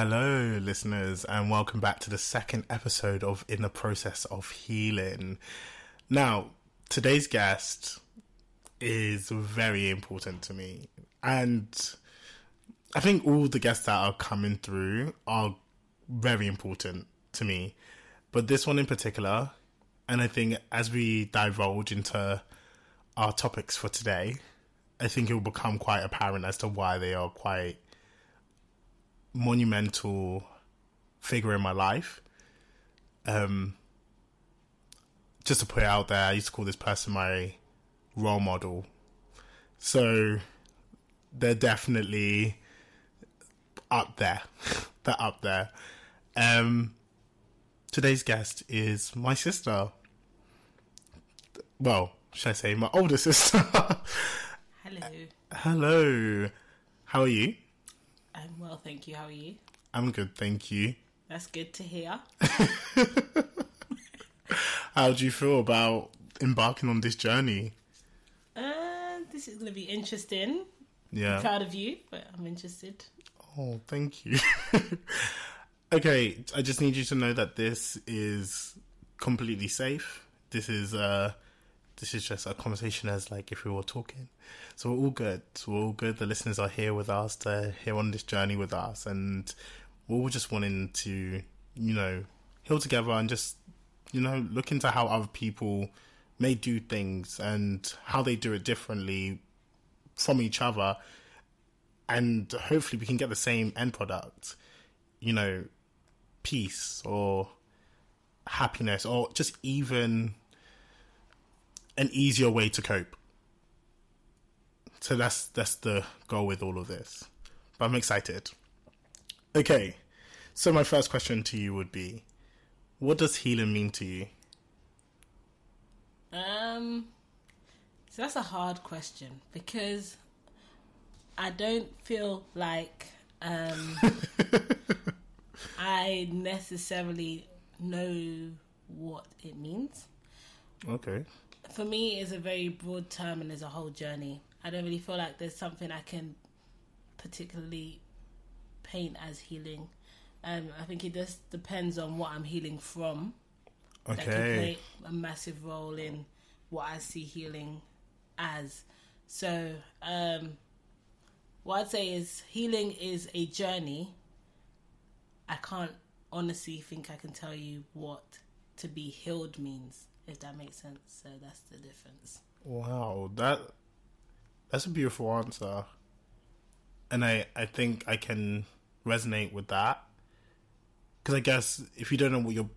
Hello, listeners, and welcome back to the second episode of In the Process of Healing. Now, today's guest is very important to me, and I think all the guests that are coming through are very important to me, but this one in particular, and I think as we divulge into our topics for today, I think it will become quite apparent as to why they are quite monumental figure in my life. Um, just to put it out there, I used to call this person my role model. So they're definitely up there. they're up there. Um, today's guest is my sister. Well, should I say my older sister? Hello. Hello. How are you? I'm well, thank you. How are you? I'm good, thank you. That's good to hear. How do you feel about embarking on this journey? Uh, this is going to be interesting. Yeah. Proud of you, but I'm interested. Oh, thank you. okay, I just need you to know that this is completely safe. This is uh this is just a conversation as like if we were talking. So we're all good. We're all good. The listeners are here with us. They're here on this journey with us, and we're all just wanting to, you know, heal together and just, you know, look into how other people may do things and how they do it differently from each other, and hopefully we can get the same end product. You know, peace or happiness or just even an easier way to cope. So that's that's the goal with all of this. But I'm excited. Okay. So my first question to you would be what does healing mean to you? Um, so that's a hard question because I don't feel like um, I necessarily know what it means. Okay. For me, it's a very broad term and there's a whole journey. I don't really feel like there's something I can particularly paint as healing. Um, I think it just depends on what I'm healing from. That can play a massive role in what I see healing as. So, um, what I'd say is healing is a journey. I can't honestly think I can tell you what to be healed means, if that makes sense. So that's the difference. Wow, that that's a beautiful answer. And I I think I can resonate with that. Cuz I guess if you don't know what you're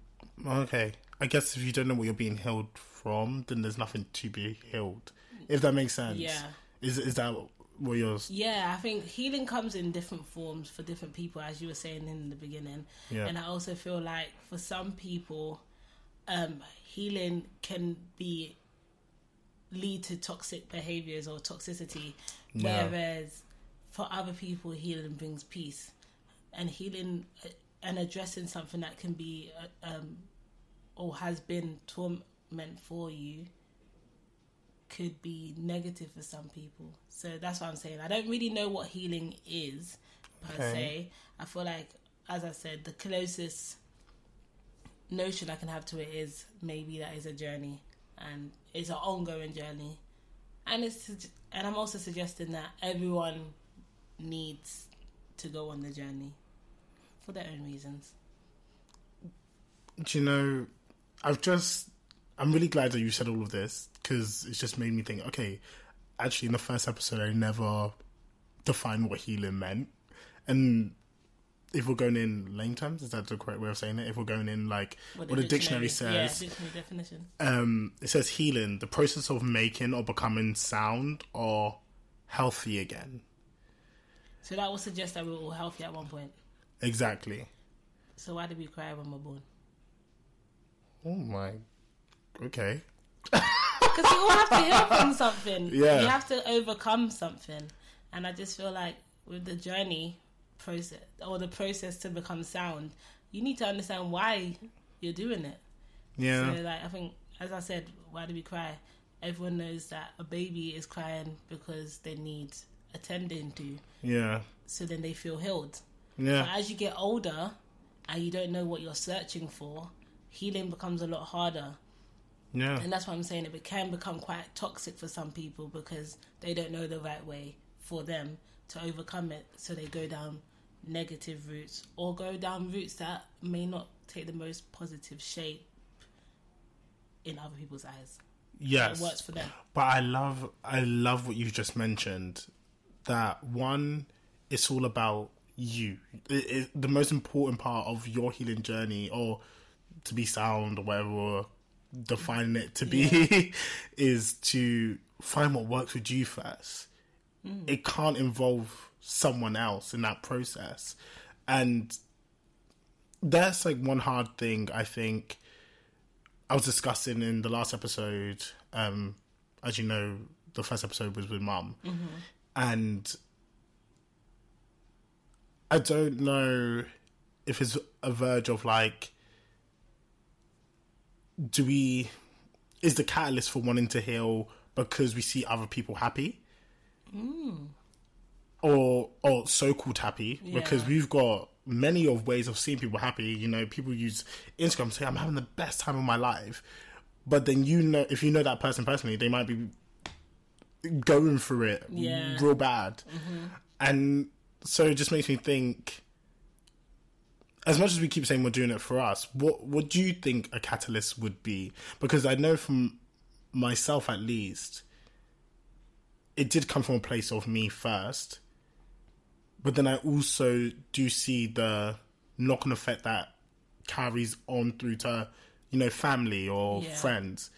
okay, I guess if you don't know what you're being healed from, then there's nothing to be healed. If that makes sense. Yeah. Is is that what you're Yeah, I think healing comes in different forms for different people, as you were saying in the beginning. Yeah. And I also feel like for some people, um, healing can be lead to toxic behaviors or toxicity, Yeah. whereas for other people, healing brings peace. And healing uh, and addressing something that can be uh, um, or has been torment for you could be negative for some people. So that's what I'm saying. I don't really know what healing is per Okay. se. I feel like, as I said, the closest notion I can have to it is maybe that is a journey and it's an ongoing journey. And it's and I'm also suggesting that everyone needs to go on the journey for their own reasons. Do you know, I've just, I'm really glad that you said all of this because it's just made me think, okay, actually, in the first episode, I never defined what healing meant. And if we're going in lame terms, is that the correct way of saying it? If we're going in like what, the dictionary, yeah, says, dictionary definition. um, it says healing, the process of making or becoming sound or healthy again. So that would suggest that we were all healthy at one point. Exactly. So why did we cry when we're born? Oh my. Okay. Because we all have to heal from something. Yeah. You have to overcome something. And I just feel like with the journey process or the process to become sound, you need to understand why you're doing it. Yeah. So like I think as I said, why do we cry? Everyone knows that a baby is crying because they need attending to. Yeah. So then they feel healed. Yeah. But as you get older and you don't know what you're searching for, healing becomes a lot harder. Yeah. And that's why I'm saying it can become quite toxic for some people because they don't know the right way for them to overcome it. So they go down negative routes or go down routes that may not take the most positive shape in other people's eyes. Yes. It works for them. But I love I love what you just mentioned. That one, it's all about you. It, it, the most important part of your healing journey, or to be sound, or whatever we're defining it to be, is to find what works with you first. Mm. It can't involve someone else in that process, and that's like one hard thing I think I was discussing in the last episode. Um, as you know, the first episode was with mum, and I don't know if it's a verge of like, do we? Is the catalyst for wanting to heal because we see other people happy? Or, or so-called happy because we've got many of ways of seeing people happy. You know, people use Instagram to say, "I'm having the best time of my life," but then you know, if you know that person personally, they might be going through it Yeah. real bad, mm-hmm. and so it just makes me think. As much as we keep saying we're doing it for us, what what do you think a catalyst would be? Because I know from myself at least, it did come from a place of me first, but then I also do see the knock on effect that carries on through to you know family or Yeah. friends.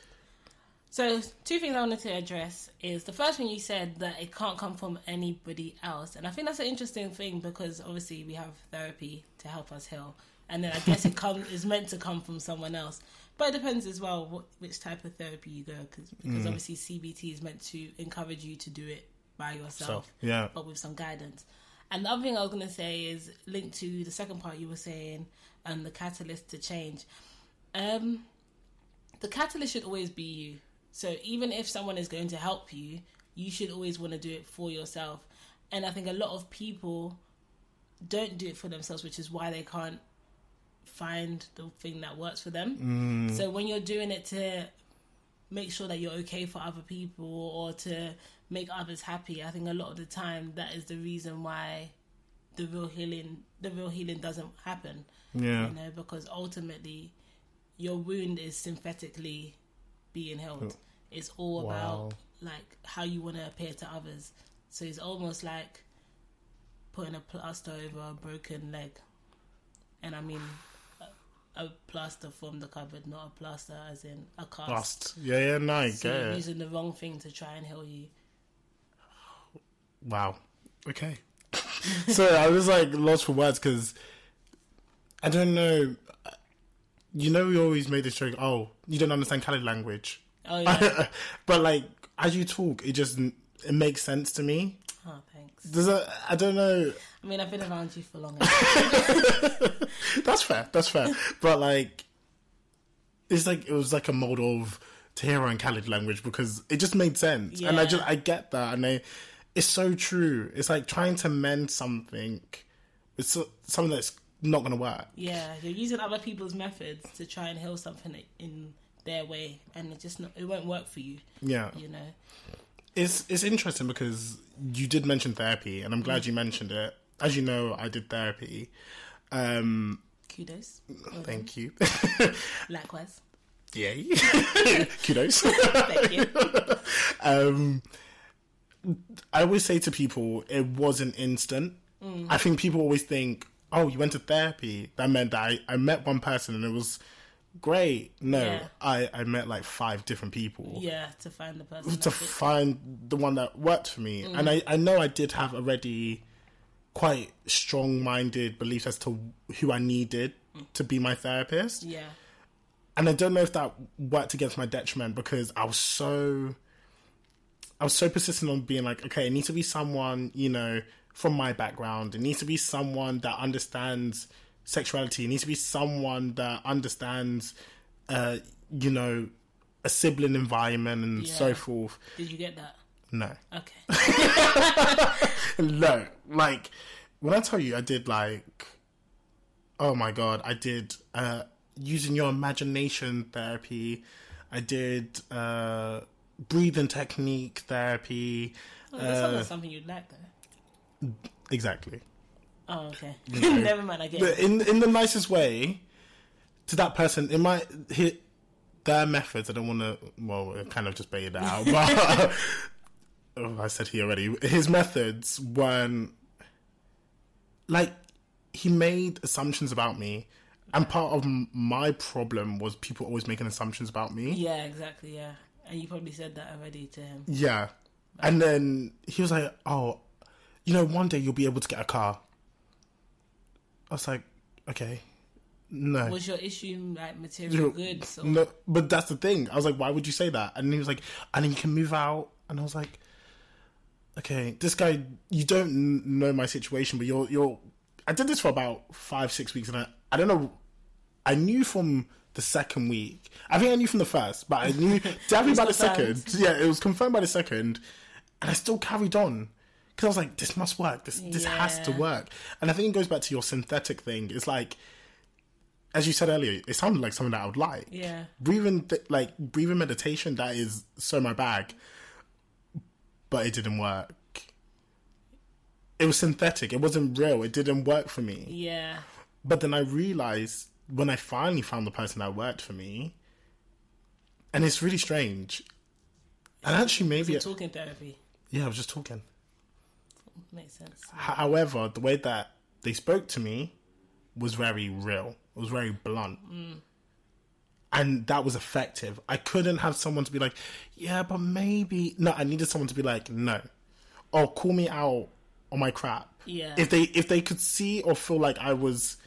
So, two things I wanted to address is the first one you said that it can't come from anybody else, and I think that's an interesting thing because obviously we have therapy to help us heal, and then I guess it come is meant to come from someone else, but it depends as well what which type of therapy you go cause, because mm. obviously CBT is meant to encourage you to do it by yourself, So yeah, but with some guidance. And the other thing I was going to say is linked to the second part you were saying, um, the catalyst to change. Um, the catalyst should always be you. So even if someone is going to help you, you should always want to do it for yourself. And I think a lot of people don't do it for themselves, which is why they can't find the thing that works for them. So when you're doing it to make sure that you're okay for other people or to make others happy, I think a lot of the time that is the reason why the real healing the real healing doesn't happen yeah, you know, because ultimately your wound is synthetically being healed. Oh. It's all Wow. about like how you want to appear to others. So it's almost like putting a plaster over a broken leg, and I mean a, plaster from the cupboard, not a plaster as in a cast. Yeah, yeah, no, I So get you're it. using the wrong thing to try and heal you. Wow. Okay. so I was like lost for words because I don't know. You know, we always made this joke. Oh, you don't understand Khaled language, Oh yeah. but like as you talk, it just it makes sense to me. Does it? I don't know. I mean, I've been around you for long. That's fair. That's fair. but like, it's like it was like a mold of Tahira and Khaled language because it just made sense, yeah. and I just I get that, and I, it's so true. It's like trying to mend something. It's so- something that's not going to work. Yeah, you're using other people's methods to try and heal something in their way, and it just not, it won't work for you. Yeah, You know. It's it's interesting because you did mention therapy, and I'm glad you mentioned it. As you know, I did therapy. Um, Kudos. Well thank you. Likewise. Yay. Kudos. Thank you. um, I always say to people, it wasn't instant. Mm. I think people always think, oh, you went to therapy. That meant that I, I met one person and it was great. No, Yeah. I, I met like five different people Yeah, to find the person. to find the one that worked for me. Mm. And I, I know I did have already quite strong minded beliefs as to who I needed to be my therapist Yeah. and I don't know if that worked against my detriment because I was so I was so persistent on being like, okay, it needs to be someone, you know, from my background. It needs to be someone that understands sexuality. It needs to be someone that understands uh, you know, a sibling environment and so forth. Did you get that? No. Okay. no. Like when I tell you I did like, oh my god, I did uh, using your imagination therapy. I did uh, breathing technique therapy. Oh, that sounds Uh, something you'd like, though. exactly. Oh, okay. Never mind. I get But it. in in the nicest way to that person. It might hit their methods. I don't want to. Well, kind of just baited it out, but oh, I said he already. His methods weren't like he made assumptions about me, and part of my problem was people always making assumptions about me. Yeah, exactly. Yeah, and you probably said that already to him. Yeah. And then he was like, "Oh, you know, one day you'll be able to get a car." I was like, "Okay, no." Was your issue like material goods? Or... No, but that's the thing. I was like, why would you say that? And he was like, and then you can move out. And I was like, okay, this guy, you don't know my situation, but you're, you're. I did this for about five, six weeks, and I, I don't know. I knew from the second week. I think I knew from the first, but I knew definitely by the second. Yeah, it was confirmed by the second, and I still carried on because I was like, this must work. This this has to work. And I think it goes back to your synthetic thing. It's like as you said earlier, it sounded like something that I would like. Yeah. Breathing, th- like breathing meditation, that is so my bag. But it didn't work. It was synthetic. It wasn't real. It didn't work for me. Yeah. But then I realized when I finally found the person that worked for me, and it's really strange. And actually, maybe Talking therapy yeah, I was just talking. Makes sense. However, the way that they spoke to me was very real. It was very blunt. Mm. And that was effective. I couldn't have someone to be like, yeah, but maybe. No, I needed someone to be like, no. Or call me out on my crap. Yeah. If they if they could see or feel like I was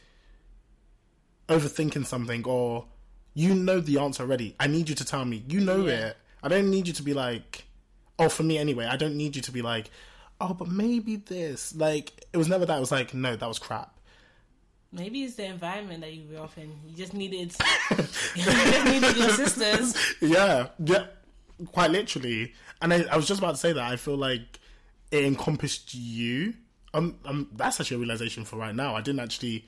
overthinking something or you know the answer already, I need you to tell me. You know Yeah. it. I don't need you to be like, oh, for me anyway, I don't need you to be like, oh, but maybe this. Like, it was never that. It was like, no, that was crap. Maybe it's the environment that you grew up in. You just needed, you just needed your sisters. yeah, yeah, quite literally. And I, I was just about to say that. I feel like it encompassed you. Um, um, that's actually a realization for right now. I didn't actually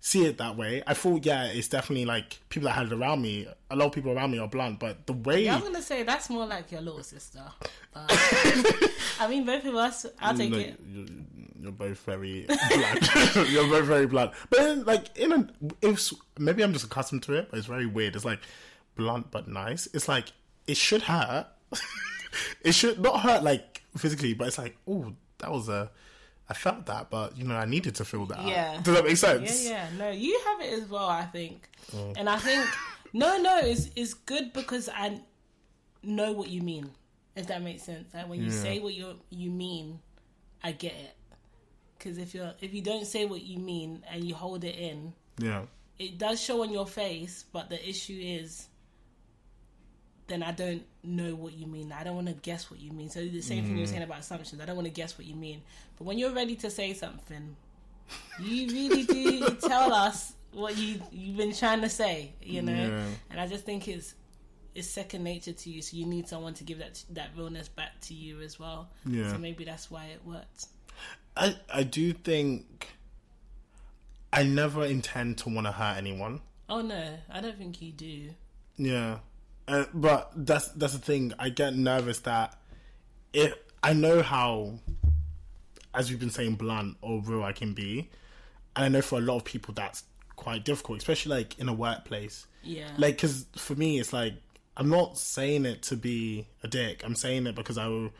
see it that way. I thought, yeah, it's definitely like people that had it around me. A lot of people around me are blunt, but the way Yeah, I was gonna say that's more like your little sister. But, I mean, both of us. I'll take No, it. You're, both very blunt. you're both very blunt. But then, like in a, was, maybe I'm just accustomed to it, but it's very weird. It's like blunt but nice. It's like it should hurt. it should not hurt like physically, but it's like oh, that was a. I felt that, but you know, I needed to feel that. Yeah. Does that make sense? Yeah, yeah. No, you have it as well. I think, mm. and I think no, no, it's it's good because I know what you mean. If that makes sense, like when you say what you you mean, I get it. Because if you're if you don't say what you mean and you hold it in, Yeah. it does show on your face. But the issue is, then I don't know what you mean. I don't want to guess what you mean. So the same thing you were mm. saying about assumptions. I don't want to guess what you mean. But when you're ready to say something, you really do tell us what you you've been trying to say. You know, Yeah. and I just think it's it's second nature to you. So you need someone to give that that realness back to you as well. Yeah. So maybe that's why it worked. I I do think I never intend to want to hurt anyone. Oh no, I don't think you do. Yeah, uh, but that's that's the thing. I get nervous that if I know how, as we've been saying, blunt or real I can be, and I know for a lot of people that's quite difficult, especially like in a workplace. Yeah. Like, because for me, it's like I'm not saying it to be a dick. I'm saying it because I will.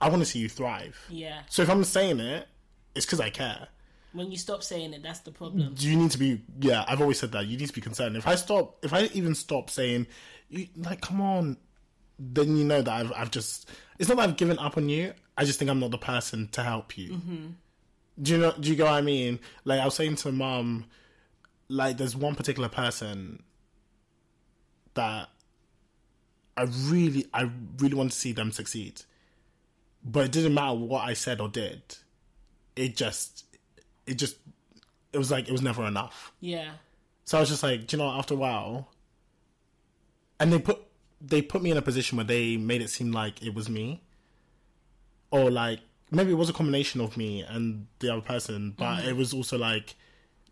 I want to see you thrive. yeah. So if I'm saying it, it's because I care. When you stop saying it, that's the problem. Do you need to be yeah i've always said that. You need to be concerned. If i stop if i even stop saying you like come on then you know that i've, I've just it's not that i've given up on you. I just think i'm not the person to help you. Mm-hmm. Do you know do you get what i mean? Like i was saying to mom like there's one particular person that i really i really want to see them succeed. But it didn't matter what i said or did. It just it just it was like it was never enough. Yeah. So I was just like, do you know, after a while, and they put they put me in a position where they made it seem like it was me, or like maybe it was a combination of me and the other person, but Mm-hmm. it was also like,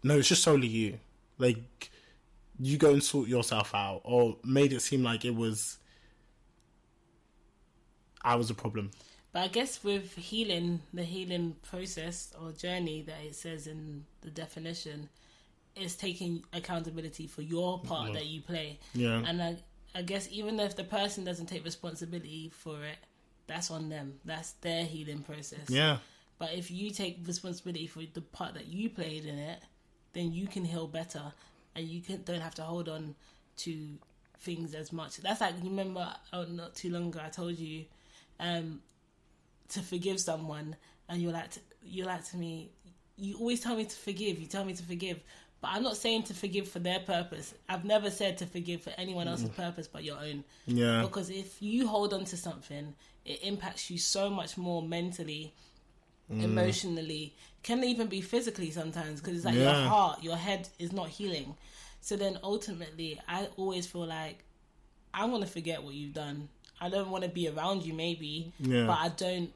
no, it's just solely you. Like, you go and sort yourself out, or made it seem like it was. I was a problem. But I guess with healing, the healing process or journey that it says in the definition is taking accountability for your part that you play. Yeah. And I, I guess even if the person doesn't take responsibility for it, that's on them. That's their healing process. Yeah. But if you take responsibility for the part that you played in it, then you can heal better, and you can don't have to hold on to things as much. That's like you remember oh, not too long ago I told you um, to forgive someone, and you're like you're like to me. You always tell me to forgive. You tell me to forgive, but I'm not saying to forgive for their purpose. I've never said to forgive for anyone else's mm. purpose but your own. Yeah. Because if you hold on to something, it impacts you so much more mentally, mm. emotionally, can even be physically sometimes because it's like your heart, your head is not healing. So then ultimately, I always feel like I want to forget what you've done. I don't want to be around you, maybe, Yeah. but I don't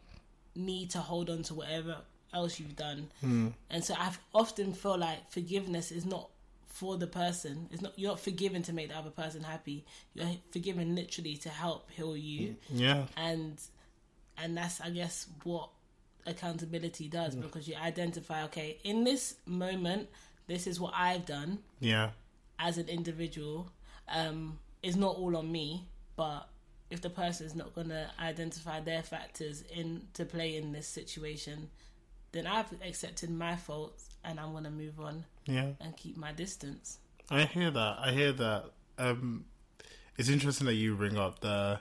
need to hold on to whatever else you've done. Hmm. And so I've often feel like forgiveness is not for the person. It's not you're not forgiven to make the other person happy. You're forgiven literally to help heal you, Yeah. and and that's I guess what accountability does because you identify okay in this moment this is what I've done Yeah. as an individual um, is not all on me, but if the person is not going to identify their factors into play in this situation, then I've accepted my faults and I'm going to move on Yeah. and keep my distance. I hear that. I hear that. Um, it's interesting that you bring up the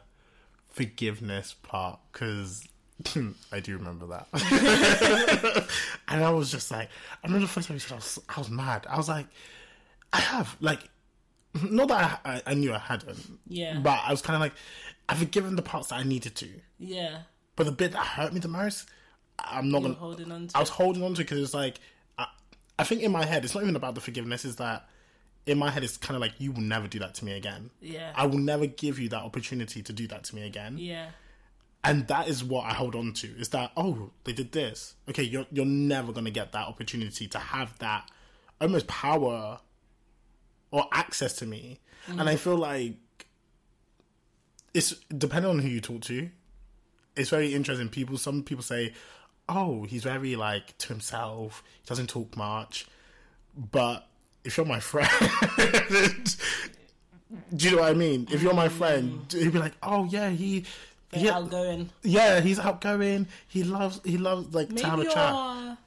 forgiveness part because I do remember that. and I was just like, I remember the first time you said I was, I was mad. I was like, I have like, not that I, I, I knew I hadn't, Yeah. but I was kind of like, I've forgiven the parts that I needed to, Yeah. but the bit that hurt me the most, I'm not You're gonna. holding on to I was holding on to because it's like, I, I think in my head, it's not even about the forgiveness. Is that in my head, it's kind of like you will never do that to me again. Yeah. I will never give you that opportunity to do that to me again. Yeah. And that is what I hold on to. Is that oh they did this? Okay, you're you're never gonna get that opportunity to have that almost power or access to me. And I mm. feel like it's depending on who you talk to. It's very interesting. People, some people say, "Oh, he's very like to himself. He doesn't talk much." But if you're my friend, do you know what I mean? If you're my friend, mm. he'd be like, "Oh yeah, he." They're Yeah, outgoing. yeah, he's outgoing. He loves, he loves like to have Maybe a chat.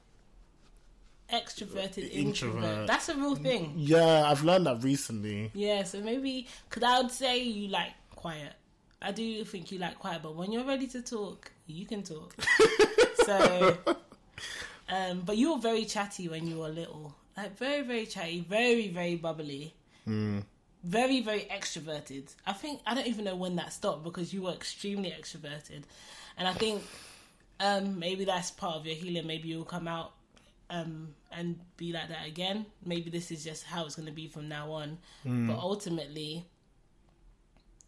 extroverted, Introvert. introvert. That's a real thing. Yeah, I've learned that recently. Yeah, so maybe because I would say you like quiet. I do think you like quiet, but when you're ready to talk, you can talk. so, um, but you were very chatty when you were little, like very, very chatty, very, very bubbly, very, very extroverted. I think I don't even know when that stopped because you were extremely extroverted, and I think um, maybe that's part of your healing. Maybe you'll come out um, and be like that again. Maybe this is just how it's going to be from now on. But ultimately,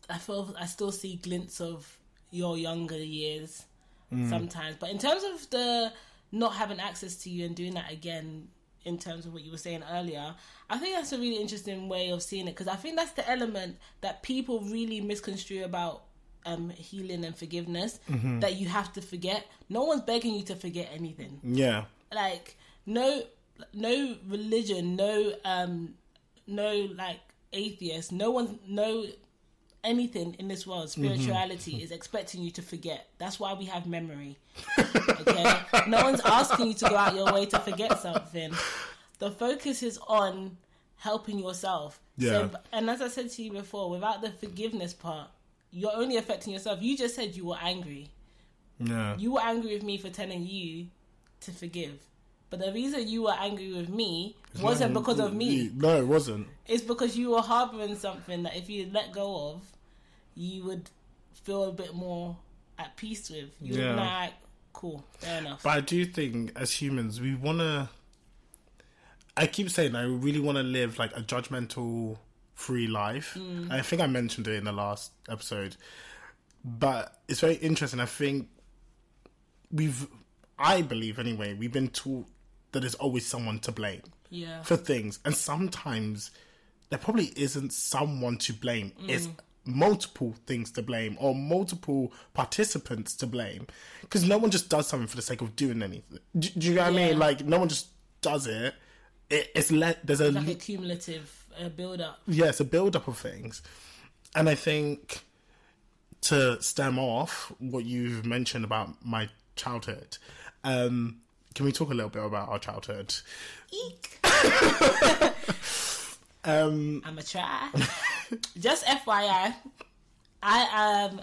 I feel I still see glints of your younger years sometimes. But in terms of the not having access to you and doing that again, in terms of what you were saying earlier, I think that's a really interesting way of seeing it because I think that's the element that people really misconstrue about um, healing and forgiveness that you have to forget. No one's begging you to forget anything Yeah, like no no religion no um no like atheist no one no anything in this world mm-hmm. spirituality is expecting you to forget. That's why we have memory. Okay? No one's asking you to go out your way to forget something. The focus is on helping yourself. Yeah. so, and as i said to you before without the forgiveness part you're only affecting yourself. You just said you were angry. Yeah, you were angry with me for telling you to forgive. But the reason you were angry with me wasn't because of me. No, it wasn't. It's because you were harboring something that if you let go of, you would feel a bit more at peace with. You would Yeah. be like, cool, fair enough. But I do think as humans, we want to. I keep saying I really want to live like a judgmental, free life. Mm. I think I mentioned it in the last episode, but it's very interesting. I think we've I believe anyway, we've been taught that there's always someone to blame Yeah. for things, and sometimes there probably isn't someone to blame. It's mm. Multiple things to blame or multiple participants to blame because no one just does something for the sake of doing anything. Do, do you know what I mean? Like no one just does it. it it's let there's a like a cumulative uh, build up. yeah, it's a build up of things. And I think to stem off what you've mentioned about my childhood, um, can we talk a little bit about our childhood? Eek. Um, I'm a try. Just FYI, I am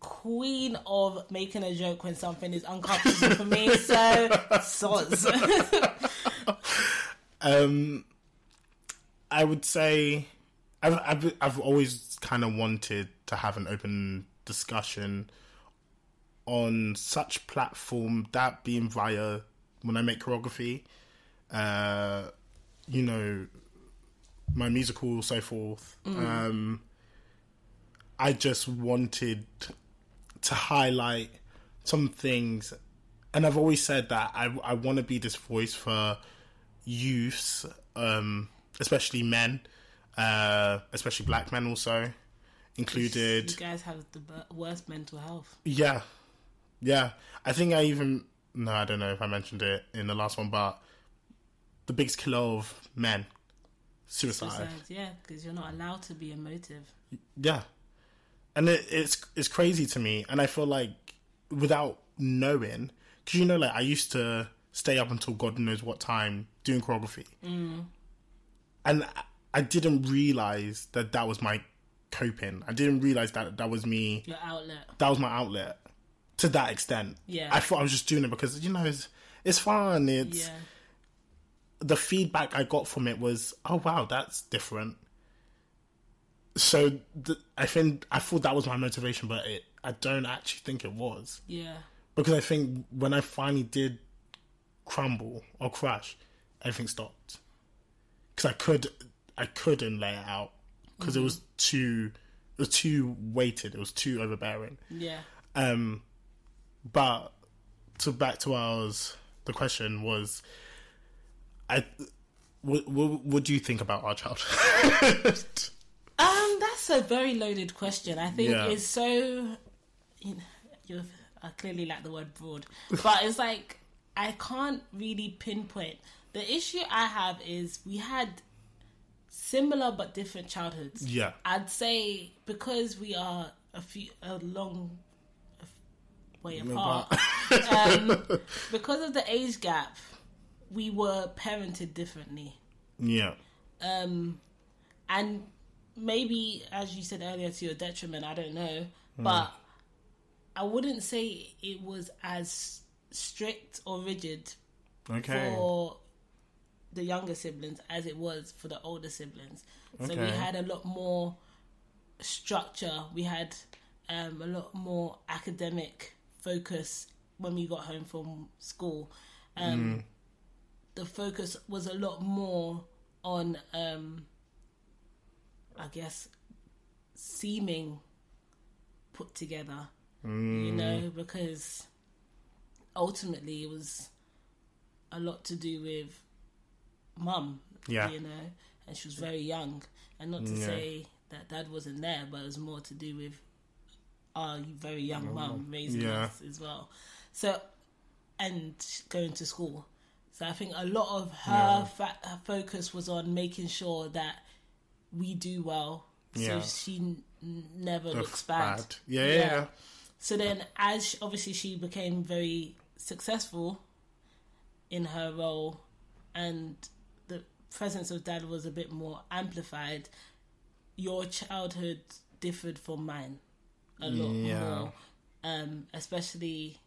queen of making a joke when something is uncomfortable for me. So, soz. um, I would say I've I've, I've always kind of wanted to have an open discussion on such platform that being via when I make choreography, uh, you know, my musical, so forth. Um, I just wanted to highlight some things, and I've always said that I I want to be this voice for youths, um, especially men, uh, especially black men also included. You guys have the worst mental health. Yeah, yeah. I think I even no, I don't know if I mentioned it in the last one, but the biggest killer of men, suicide. Besides, yeah, because you're not allowed to be emotive. Yeah, and it, it's it's crazy to me, and I feel like without knowing, because you know, like I used to stay up until God knows what time doing choreography, mm. and I- I didn't realize that that was my coping. I didn't realize that that was me. Your outlet. That was my outlet to that extent. Yeah. I thought I was just doing it because you know it's it's fun. It's Yeah. The feedback I got from it was, oh wow, that's different. So th- I think I thought that was my motivation, but it, I don't actually think it was Yeah. because I think when I finally did crumble or crash, everything stopped because I could I couldn't lay it out because it was too it was too weighted, it was too overbearing. Yeah. Um, but to back to ours, the question was, I, what, what, what do you think about our childhood? Um, that's a very loaded question. I think Yeah. it's so. You know, you I clearly like the word broad, but it's like I can't really pinpoint. The issue I have is we had similar but different childhoods. yeah, I'd say because we are a few a long way apart, um, because of the age gap, we were parented differently. yeah, Um, and maybe, as you said earlier, to your detriment, I don't know, but I wouldn't say it was as strict or rigid okay, for the younger siblings as it was for the older siblings. So we had a lot more structure. We had um, a lot more academic focus when we got home from school. Um, The focus was a lot more on, um, I guess, seeming put together. You know, because ultimately it was a lot to do with mum. Yeah. You know, and she was very young. And not to Yeah. say that dad wasn't there, but it was more to do with our very young mum raising Yeah. us as well. So, and going to school. So I think a lot of her, fa- her focus was on making sure that we do well. Yeah. So she n- never looks Looks bad. bad. Yeah, yeah, yeah. So then, as she- obviously she became very successful in her role, and the presence of dad was a bit more amplified, your childhood differed from mine a lot Yeah. more, um, especially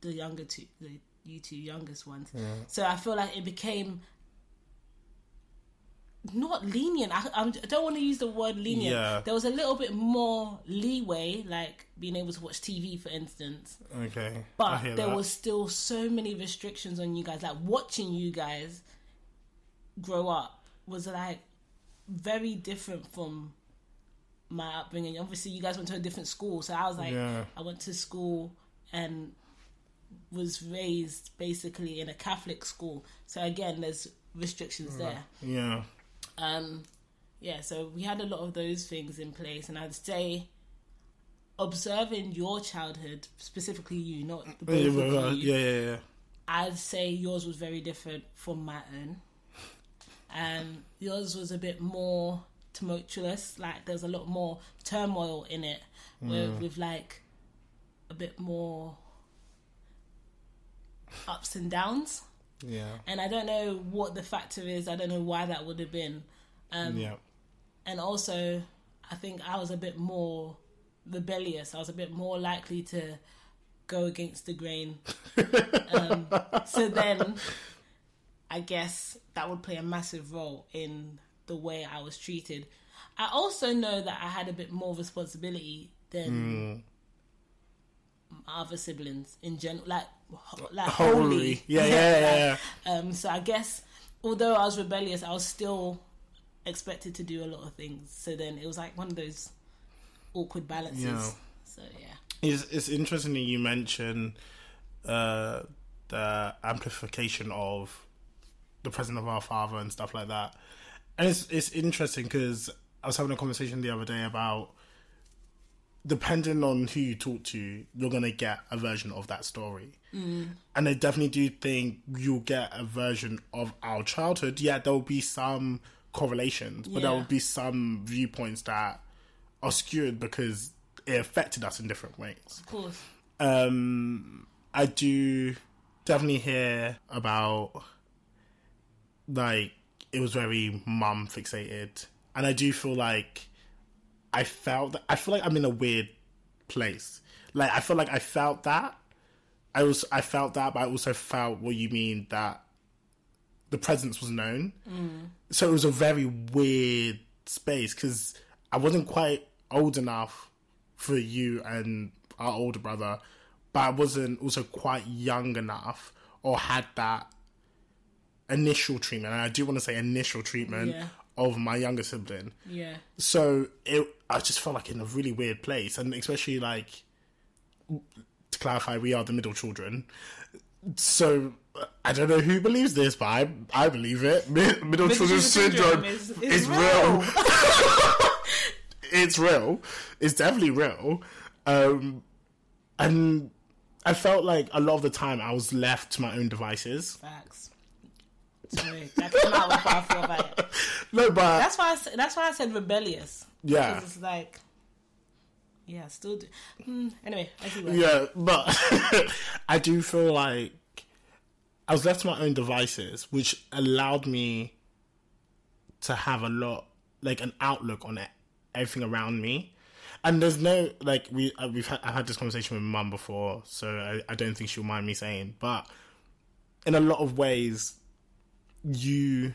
the younger two, the you two youngest ones. So I feel like it became not lenient. I, I'm- I don't want to use the word lenient. Yeah. There was a little bit more leeway, like being able to watch TV, for instance. okay. But there that. was still so many restrictions on you guys. Like watching you guys grow up was like very different from my upbringing. Obviously, you guys went to a different school, so I was like, Yeah. I went to school and was raised basically in a Catholic school. So again, there's restrictions there. Yeah. Um, yeah, so we had a lot of those things in place, and I'd say observing your childhood, specifically you, not the uh, both Yeah, of you, yeah, yeah, yeah. I'd say yours was very different from my own. And yours was a bit more tumultuous, like there's a lot more turmoil in it, with, mm. with like a bit more ups and downs. Yeah. And I don't know what the factor is, I don't know why that would have been. Um, yeah. and also I think I was a bit more rebellious. I was a bit more likely to go against the grain. um, so then, I guess that would play a massive role in the way I was treated. I also know that I had a bit more responsibility than my other siblings in general, like like Holy. wholly. Yeah, yeah, yeah, yeah. Um, so I guess although I was rebellious, I was still expected to do a lot of things. So then it was like one of those awkward balances. Yeah. So yeah, It's, it's interesting that you mention uh, the amplification of the presence of our father and stuff like that. And it's it's interesting because I was having a conversation the other day about depending on who you talk to, you're gonna get a version of that story. Mm. And I definitely do think you'll get a version of our childhood. Yeah, there will be some correlations, but there will be some viewpoints that are skewed because it affected us in different ways of course. um I do definitely hear about like it was very mum fixated and I do feel like I felt I feel like I'm in a weird place. Like I feel like I felt that. I was I felt that but I also felt what you mean that the presence was known. Mm. So it was a very weird space because I wasn't quite old enough for you and our older brother, but I wasn't also quite young enough or had that initial treatment. And I do want to say initial treatment Yeah. of my younger sibling. Yeah, So it, I just felt like in a really weird place, and especially like clarify, we are the middle children. So I don't know who believes this, but I, I believe it. Mi- Middle, children syndrome, is, is is real. real. it's real. It's definitely real. Um, and I felt like a lot of the time I was left to my own devices. Facts. Sorry, that came out with I feel about it. No, but That's why. I, that's why I said rebellious. Yeah. it's like, yeah, still. Do, hmm, anyway. Yeah, but I do feel like I was left to my own devices, which allowed me to have a lot, like an outlook on it, everything around me. And there's no like we uh, we've had, I've had this conversation with mum before, so I, I don't think she'll mind me saying. But in a lot of ways, you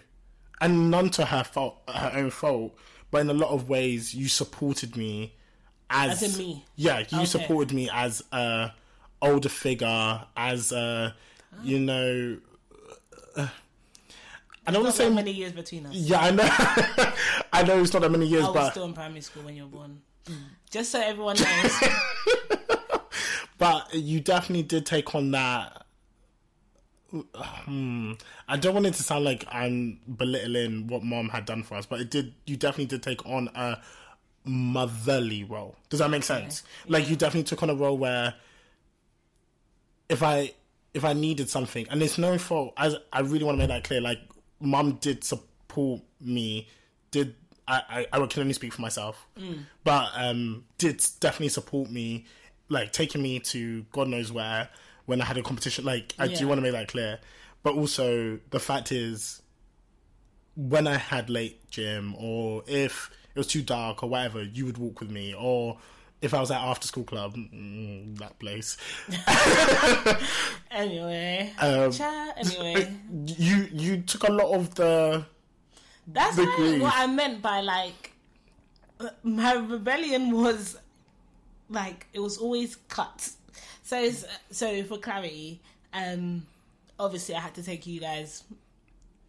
and none to her fault, her own fault, but in a lot of ways, you supported me as, As in me? Yeah, you Okay. supported me as a older figure, as a you know. uh, I don't want to say many years between us. yeah, I know. I know it's not that many years, I was but still in primary school when you were born. Just so everyone knows. but you definitely did take on that. Hmm. I don't want it to sound like I'm belittling what mom had done for us, but it did. You definitely did take on a motherly role. Does that make sense? Like you definitely took on a role where if I if I needed something, and it's no fault. As I really want to make that clear, like mom did support me. Did I? I, I can only speak for myself, but um, did definitely support me, like taking me to God knows where when I had a competition. Like I Yeah. do want to make that clear, but also the fact is, when I had late gym or if it was too dark or whatever, you would walk with me or. If I was at after school club, mm, that place, anyway. Um, Cha- anyway. you you took a lot of the That's like grief. what I meant by like my rebellion was like it was always cut. So so for clarity, um, obviously I had to take you guys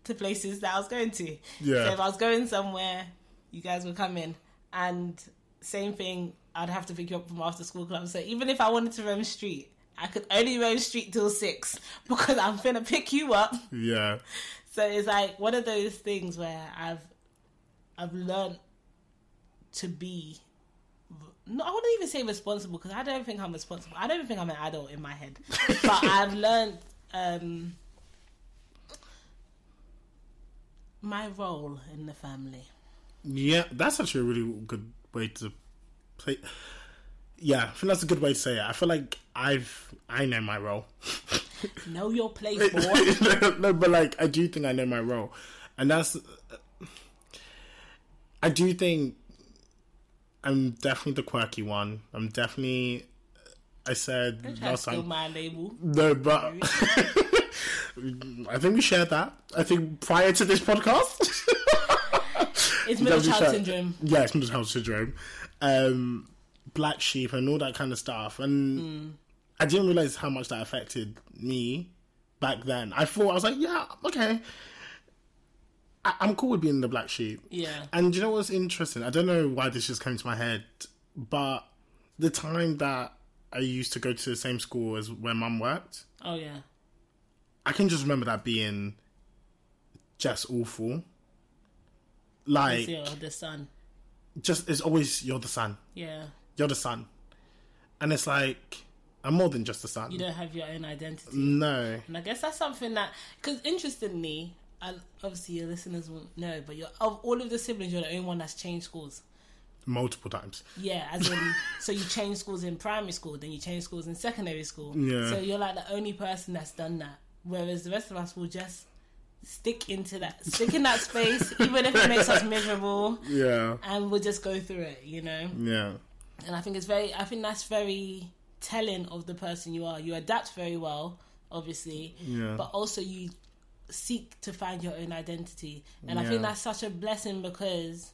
to places that I was going to. Yeah. So if I was going somewhere, you guys were coming. and same thing. I'd have to pick you up from after school club. So even if I wanted to roam street, I could only roam street till six because I'm gonna pick you up. Yeah. So it's like one of those things where I've I've learned to be. No, I wouldn't even say responsible because I don't think I'm responsible. I don't think I'm an adult in my head, but I've learned um, my role in the family. Yeah, that's actually a really good way to play. Yeah, I think that's a good way to say it. I feel like I've I know my role. Know your place, boy. no, no, but like I do think I know my role, and that's. I do think I'm definitely the quirky one. I'm definitely. I said Don't last time. my label. No, but I think we shared that. I think prior to this podcast. It's middle child syndrome. Yeah, it's middle child syndrome. Um, black sheep and all that kind of stuff. And Hmm. I didn't realize how much that affected me back then. I thought, I was like, yeah, okay. I- I'm cool with being the black sheep. Yeah. And you know what's interesting? I don't know why this just came to my head, but the time that I used to go to the same school as where mum worked, Oh yeah. I can just remember that being just awful. Like, It's your the son. just it's always you're the son. Yeah. You're the son, and it's like I'm more than just the son. You don't have your own identity. no, And I guess that's something that, because interestingly, and obviously your listeners won't know, but you're, of all of the siblings, you're the only one that's changed schools. multiple times. Yeah, as in, so you change schools in primary school, then you change schools in secondary school. Yeah. So you're like the only person that's done that. Whereas the rest of us will just stick into that, stick in that space, even if it makes us miserable, Yeah, and we'll just go through it, you know? yeah, and I think it's very I think that's very telling of the person you are. You adapt very well, obviously, Yeah. but also you seek to find your own identity, and I think that's such a blessing because.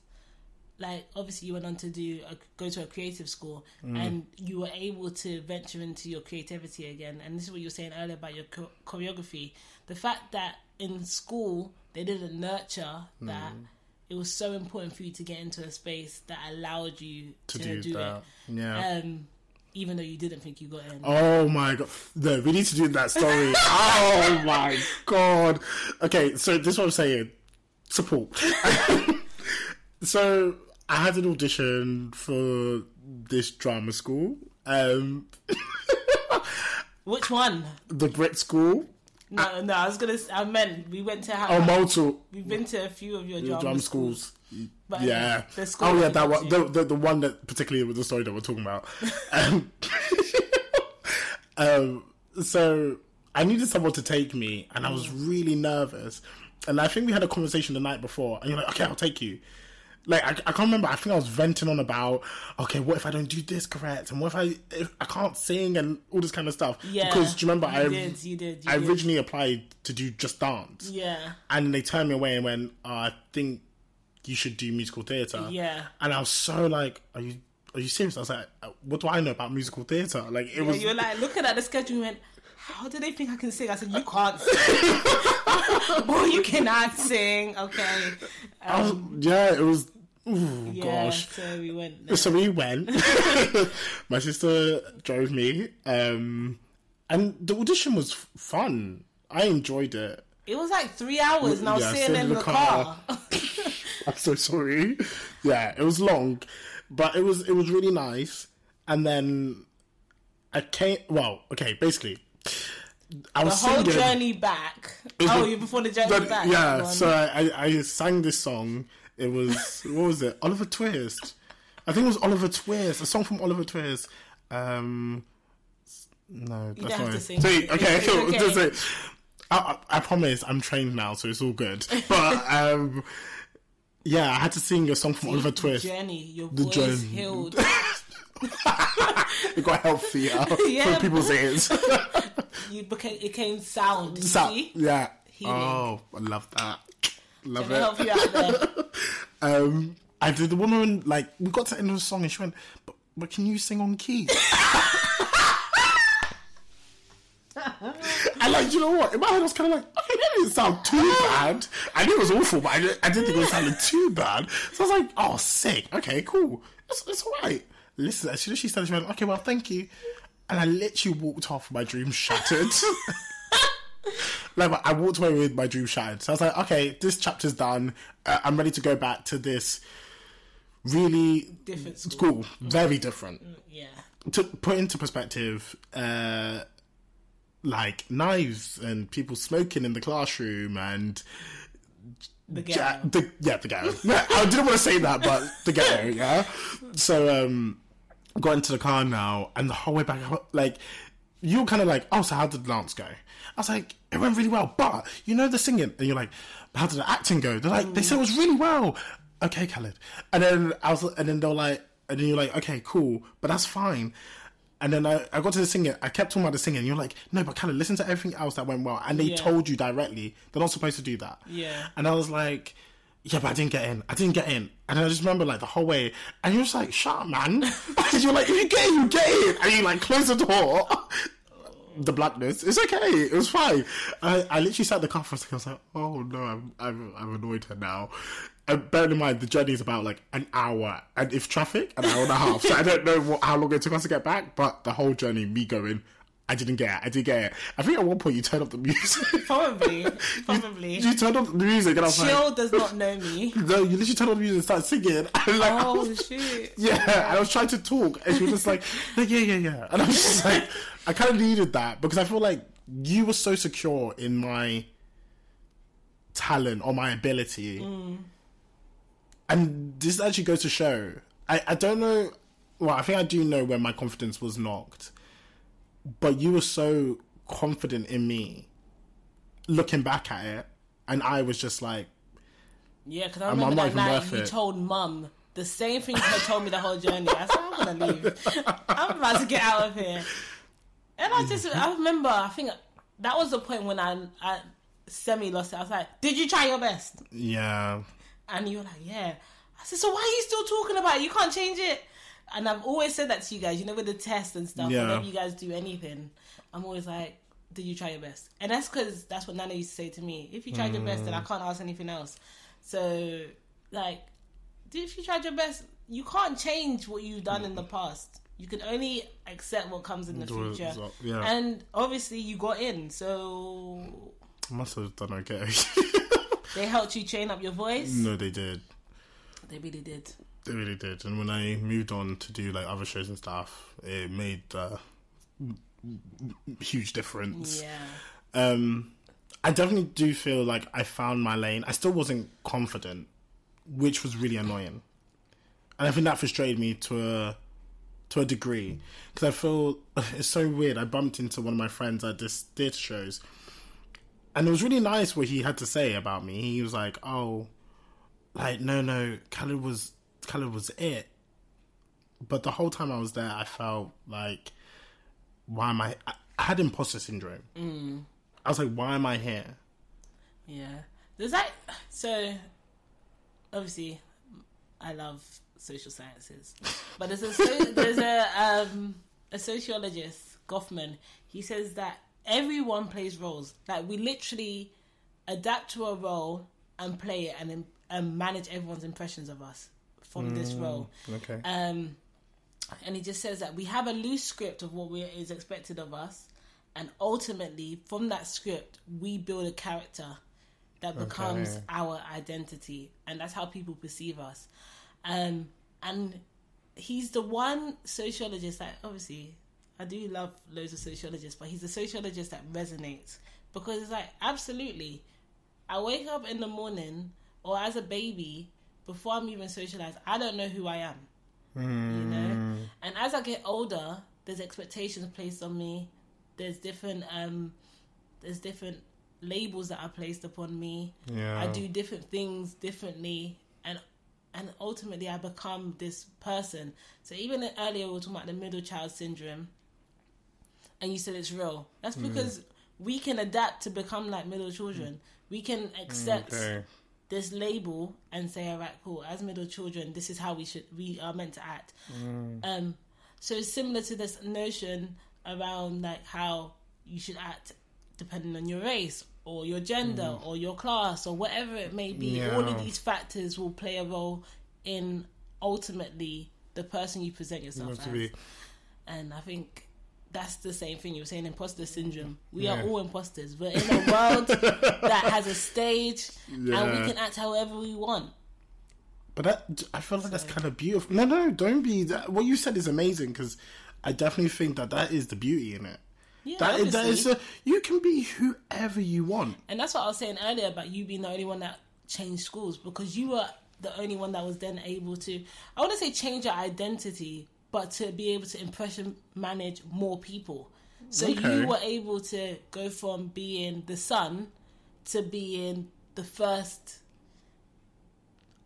Like obviously, you went on to do a, go to a creative school, Mm. and you were able to venture into your creativity again. And this is what you were saying earlier about your cho- choreography. The fact that in school they didn't nurture that, Mm. it was so important for you to get into a space that allowed you to, to, do, do, that. it Yeah. um, even though you didn't think you got in. Oh my god! No, we need to do that story. oh my god! Okay, so this is what I'm saying. Support. so I had an audition for this drama school, um, Which one? the Brit School. No, no, I was gonna. I meant we went to. Oh, Have, multiple we've been to a few of your drama, drum schools. schools. But Yeah. the school Oh yeah, that one. The, the the one that particularly with the story that we're talking about. Um, um, so I needed someone to take me, and I was really nervous. And I think we had a conversation the night before, and you're like, "Okay, I'll take you." Like I, I can't remember. I think I was venting on about, okay, what if I don't do this correct, and what if I if I can't sing and all this kind of stuff. Yeah, because do you remember you I did, you did, you I did. originally applied to do just dance, Yeah, and they turned me away and went, oh, I think you should do musical theatre. yeah. And I was so like, are you are you serious? I was like, uh, what do I know about musical theatre? Like it Yeah, was you were like looking at the schedule and went, How do they think I can sing? I said, You can't sing. Boy, you cannot sing. Okay. I was- Um, yeah, it was ooh, yeah, gosh. so we went there. So we went. My sister drove me. Um and the audition was fun. I enjoyed it. It was like three hours and I was Yeah, sitting in the, car. I'm so sorry. Yeah, it was long, but it was it was really nice. And then I came. Well, okay, basically, I the was whole singing. journey back. Oh, the- you before the journey But, back. yeah, so I, I sang this song. It was what was it? Oliver Twist. I think it was Oliver Twist. A song from Oliver Twist. Um, no, that's don't have to it. sing. See, okay, it's cool. okay. I, I, promise, I'm trained now, so it's all good. But um, yeah, I had to sing a song from Oliver Twist. Journey, your The voice journey. healed. It got healthier Yeah. for people's ears. You became it came sound. So, yeah. Healing. Oh, I love that. Love it. help you out there. um, I did the woman like we got to the end of the song and she went, "But, but can you sing on key?" and like, you know what? In my head, I was kind of like, "Okay, that didn't sound too bad." I knew it was awful, but I, didn't- I didn't think it was sounding too bad. So I was like, "Oh, sick. Okay, cool. It's, it's all right." Listen, as soon as she started, she went, "Okay, well, thank you." and I literally walked off. My dream shattered. like I walked away with my dream shattered. So I was like, okay, this chapter's done. Uh, I'm ready to go back to this really Different school. school, very different. Yeah. To put into perspective, uh, like knives and people smoking in the classroom and The ja- the, yeah, the ghetto. I didn't want to say that, but the ghetto, yeah. So, um, got into the car now, and the whole way back, like, you were kind of like, oh, so how did the dance go? I was like, it went really well, but you know the singing, and you're like, how did the acting go? They're like, they said it was really well. Okay, Khaled. And then I was, and then they're like, and then you're like, okay, cool, but that's fine. And then I, I got to the singing. I kept talking about the singing. You're like, no, but Khaled, listen to everything else that went well. And they Yeah. told you directly they're not supposed to do that. Yeah. And I was like, yeah, but I didn't get in. I didn't get in. And I just remember like the whole way. And you're just like, shut up, man. you're like, if you get in, you get in. And you like close the door. the blackness. It's okay. It was fine. I, I literally sat in the car for a second. I was like, oh no, I'm, I'm, I'm annoyed her now. And bearing in mind, the journey is about like an hour. And if traffic, an hour and a half. so I don't know what, how long it took us to get back. But the whole journey, me going, I didn't get it. I didn't get it. I think at one point you turned up the music. Probably. Probably. you turned up the music and I was like, Chill does not know me. no, you literally turned on the music and started singing. And like, Oh was- shit. yeah, and I was trying to talk, and she was just like, like, yeah, yeah, yeah. And I was just like, I kind of needed that because I feel like you were so secure in my talent or my ability. Mm. And this actually goes to show. I, I don't know. Well, I think I do know where my confidence was knocked. But you were so confident in me looking back at it. And I was just like, Yeah, because I remember that night you it. told mum the same thing you had told me the whole journey. I said, I'm gonna leave. I'm about to get out of here. And I just, I remember, I think that was the point when I, I semi lost it. I was like, Did you try your best? yeah. And you were like, Yeah. I said, So why are you still talking about it? You can't change it. And I've always said that to you guys, you know, with the test and stuff, Yeah. whenever you guys do anything, I'm always like, Did you try your best? And that's because that's what Nana used to say to me. If you tried your best, then I mm. can't ask anything else. So, like, if you tried your best, you can't change what you've done in the mm. past. You can only accept what comes in the Do future. yeah. And obviously, you got in, so I must have done okay. they helped you train up your voice. no, they did. They really did. They really did. And when I moved on to do like other shows and stuff, it made a huge difference. Yeah. Um, I definitely do feel like I found my lane. I still wasn't confident, which was really annoying, and I think that frustrated me to a to a degree because I feel it's so weird. I bumped into one of my friends at this theatre shows, and it was really nice what he had to say about me. He was like, "Oh, like no, no, Khaled was Khaled was it," but the whole time I was there, I felt like, "Why am I?" I, I had imposter syndrome. I was like, "Why am I here?" Yeah. There's that. So, obviously, I love social sciences, but there's a so, there's a um a sociologist Goffman. He says that everyone plays roles. Like we literally adapt to a role and play it, and and manage everyone's impressions of us from this role. Okay. Um, and he just says that we have a loose script of what we, is expected of us, and ultimately, from that script, we build a character that becomes Okay. our identity, and that's how people perceive us. Um, and he's the one sociologist that obviously I do love loads of sociologists, but he's a sociologist that resonates because it's like absolutely. I wake up in the morning or as a baby before I'm even socialized, I don't know who I am. You know? And as I get older, there's expectations placed on me. There's different um there's different labels that are placed upon me. Yeah. I do different things differently and and ultimately I become this person. So even earlier we were talking about the middle child syndrome and you said it's real. That's because we can adapt to become like middle children. We can accept Okay. This label and say, all right, cool. As middle children, this is how we should we are meant to act. Um, so it's similar to this notion around like how you should act depending on your race or your gender or your class or whatever it may be. All of these factors will play a role in ultimately the person you present yourself as. be- And I think that's the same thing. You were saying imposter syndrome. We are all imposters. We're in a world that has a stage, and we can act however we want. But that I feel like that's kind of beautiful. No, no, don't be. That, what you said is amazing because I definitely think that that is the beauty in it. Yeah, That is, that is a, you can be whoever you want. And that's what I was saying earlier about you being the only one that changed schools because you were the only one that was then able to, I want to say change your identity, but to be able to impression manage more people. So Okay. you were able to go from being the son to being the first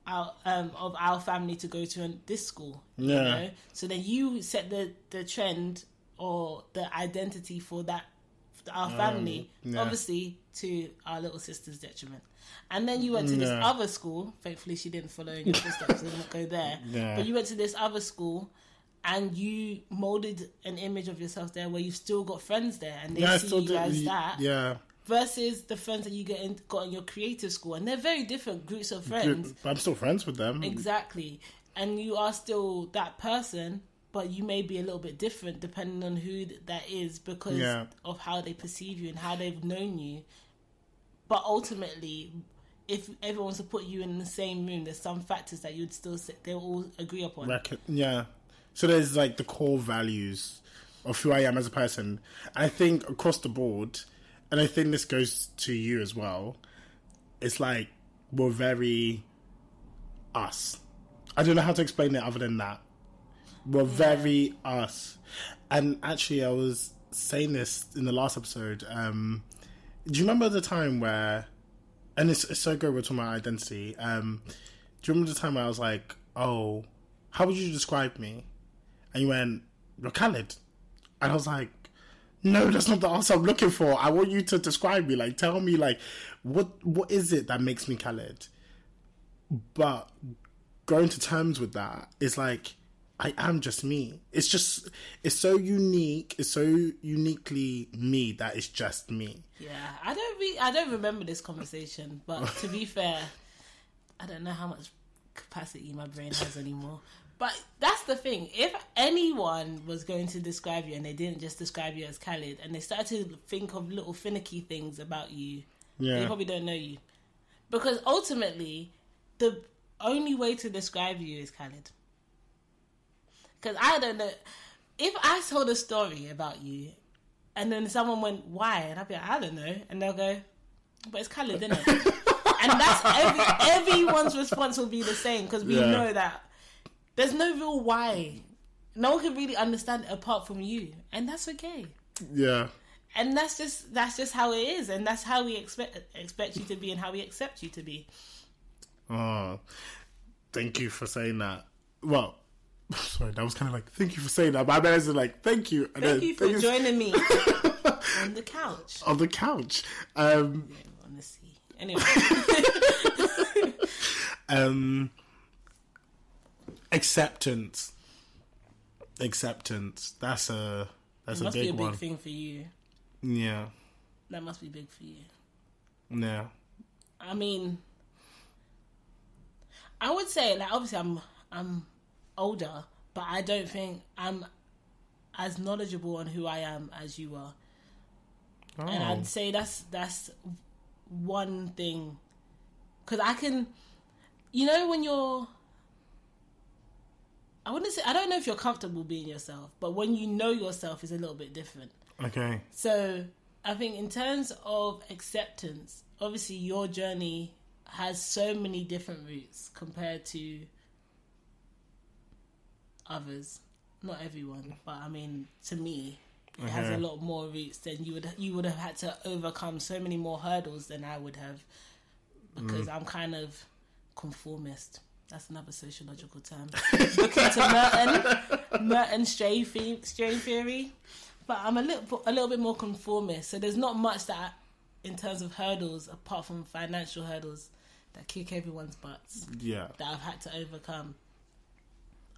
our, um, of our family to go to an, this school. you Yeah. know? So then you set the, the trend or the identity for that for our family, Um, yeah. obviously to our little sister's detriment. And then you went to this Yeah. other school. Thankfully, she didn't follow in your footsteps and not go there. Yeah. But you went to this other school, and you molded an image of yourself there, where you've still got friends there, and they Yeah, see still you as that Yeah, versus the friends that you get in, got in your creative school, and they're very different groups of friends. but I'm still friends with them. Exactly, and you are still that person, but you may be a little bit different depending on who that is because Yeah. of how they perceive you and how they've known you. But ultimately, if everyone's to put you in the same room, there's some factors that you'd still say, they'll all agree upon. Reckon- yeah. So there's like the core values of who I am as a person. And I think across the board, and I think this goes to you as well, it's like we're very us. I don't know how to explain it other than that. We're very us. And actually, I was saying this in the last episode. Um, do you remember the time where, and it's, it's so good we're talking about identity. Um, do you remember the time where I was like, oh, how would you describe me? And you went, you're Khaled. And I was like, no, that's not the answer I'm looking for. I want you to describe me. Like, tell me, like, what what is it that makes me Khaled? But going to terms with that is like, I am just me. It's just, it's so unique. It's so uniquely me that it's just me. Yeah, I don't re- I don't remember this conversation, but to be fair, I don't know how much capacity my brain has anymore. But that's the thing. If anyone was going to describe you and they didn't just describe you as Khalid and they started to think of little finicky things about you, they probably don't know you. Because ultimately, the only way to describe you is Khalid. Because I don't know. If I told a story about you and then someone went, why? And I'd be like, I don't know. And they'll go, but it's Khalid, isn't it? and that's every, everyone's response will be the same because we Yeah. know that there's no real why. No one can really understand it apart from you. And that's okay. Yeah. And that's just that's just how it is, and that's how we expect expect you to be, and how we accept you to be. Oh, thank you for saying that. Well, sorry, that was kind of like, thank you for saying that. But I meant like, thank you. And Thank then, you for thanks- joining me on the couch. on the couch. Um, On the sea. Anyway, um, acceptance. Acceptance. That's a that's it a must big, be a big one. thing for you. Yeah. That must be big for you. Yeah. I mean, I would say like obviously I'm I'm older, but I don't think I'm as knowledgeable on who I am as you are. Oh. and I'd oh. say that's that's one thing because I can, you know, when you're, I wouldn't say I don't know if you're comfortable being yourself, but when you know yourself is a little bit different. okay. So I think in terms of acceptance, obviously your journey has so many different routes compared to others. Not everyone, but I mean to me, it has a lot more routes than you would you would have had to overcome so many more hurdles than I would have because mm. I'm kind of conformist. That's another sociological term. Looking to Merton, Merton strain, the- strain theory, but I'm a little a little bit more conformist. So there's not much that, in terms of hurdles, apart from financial hurdles, that kick everyone's butts Yeah. that I've had to overcome.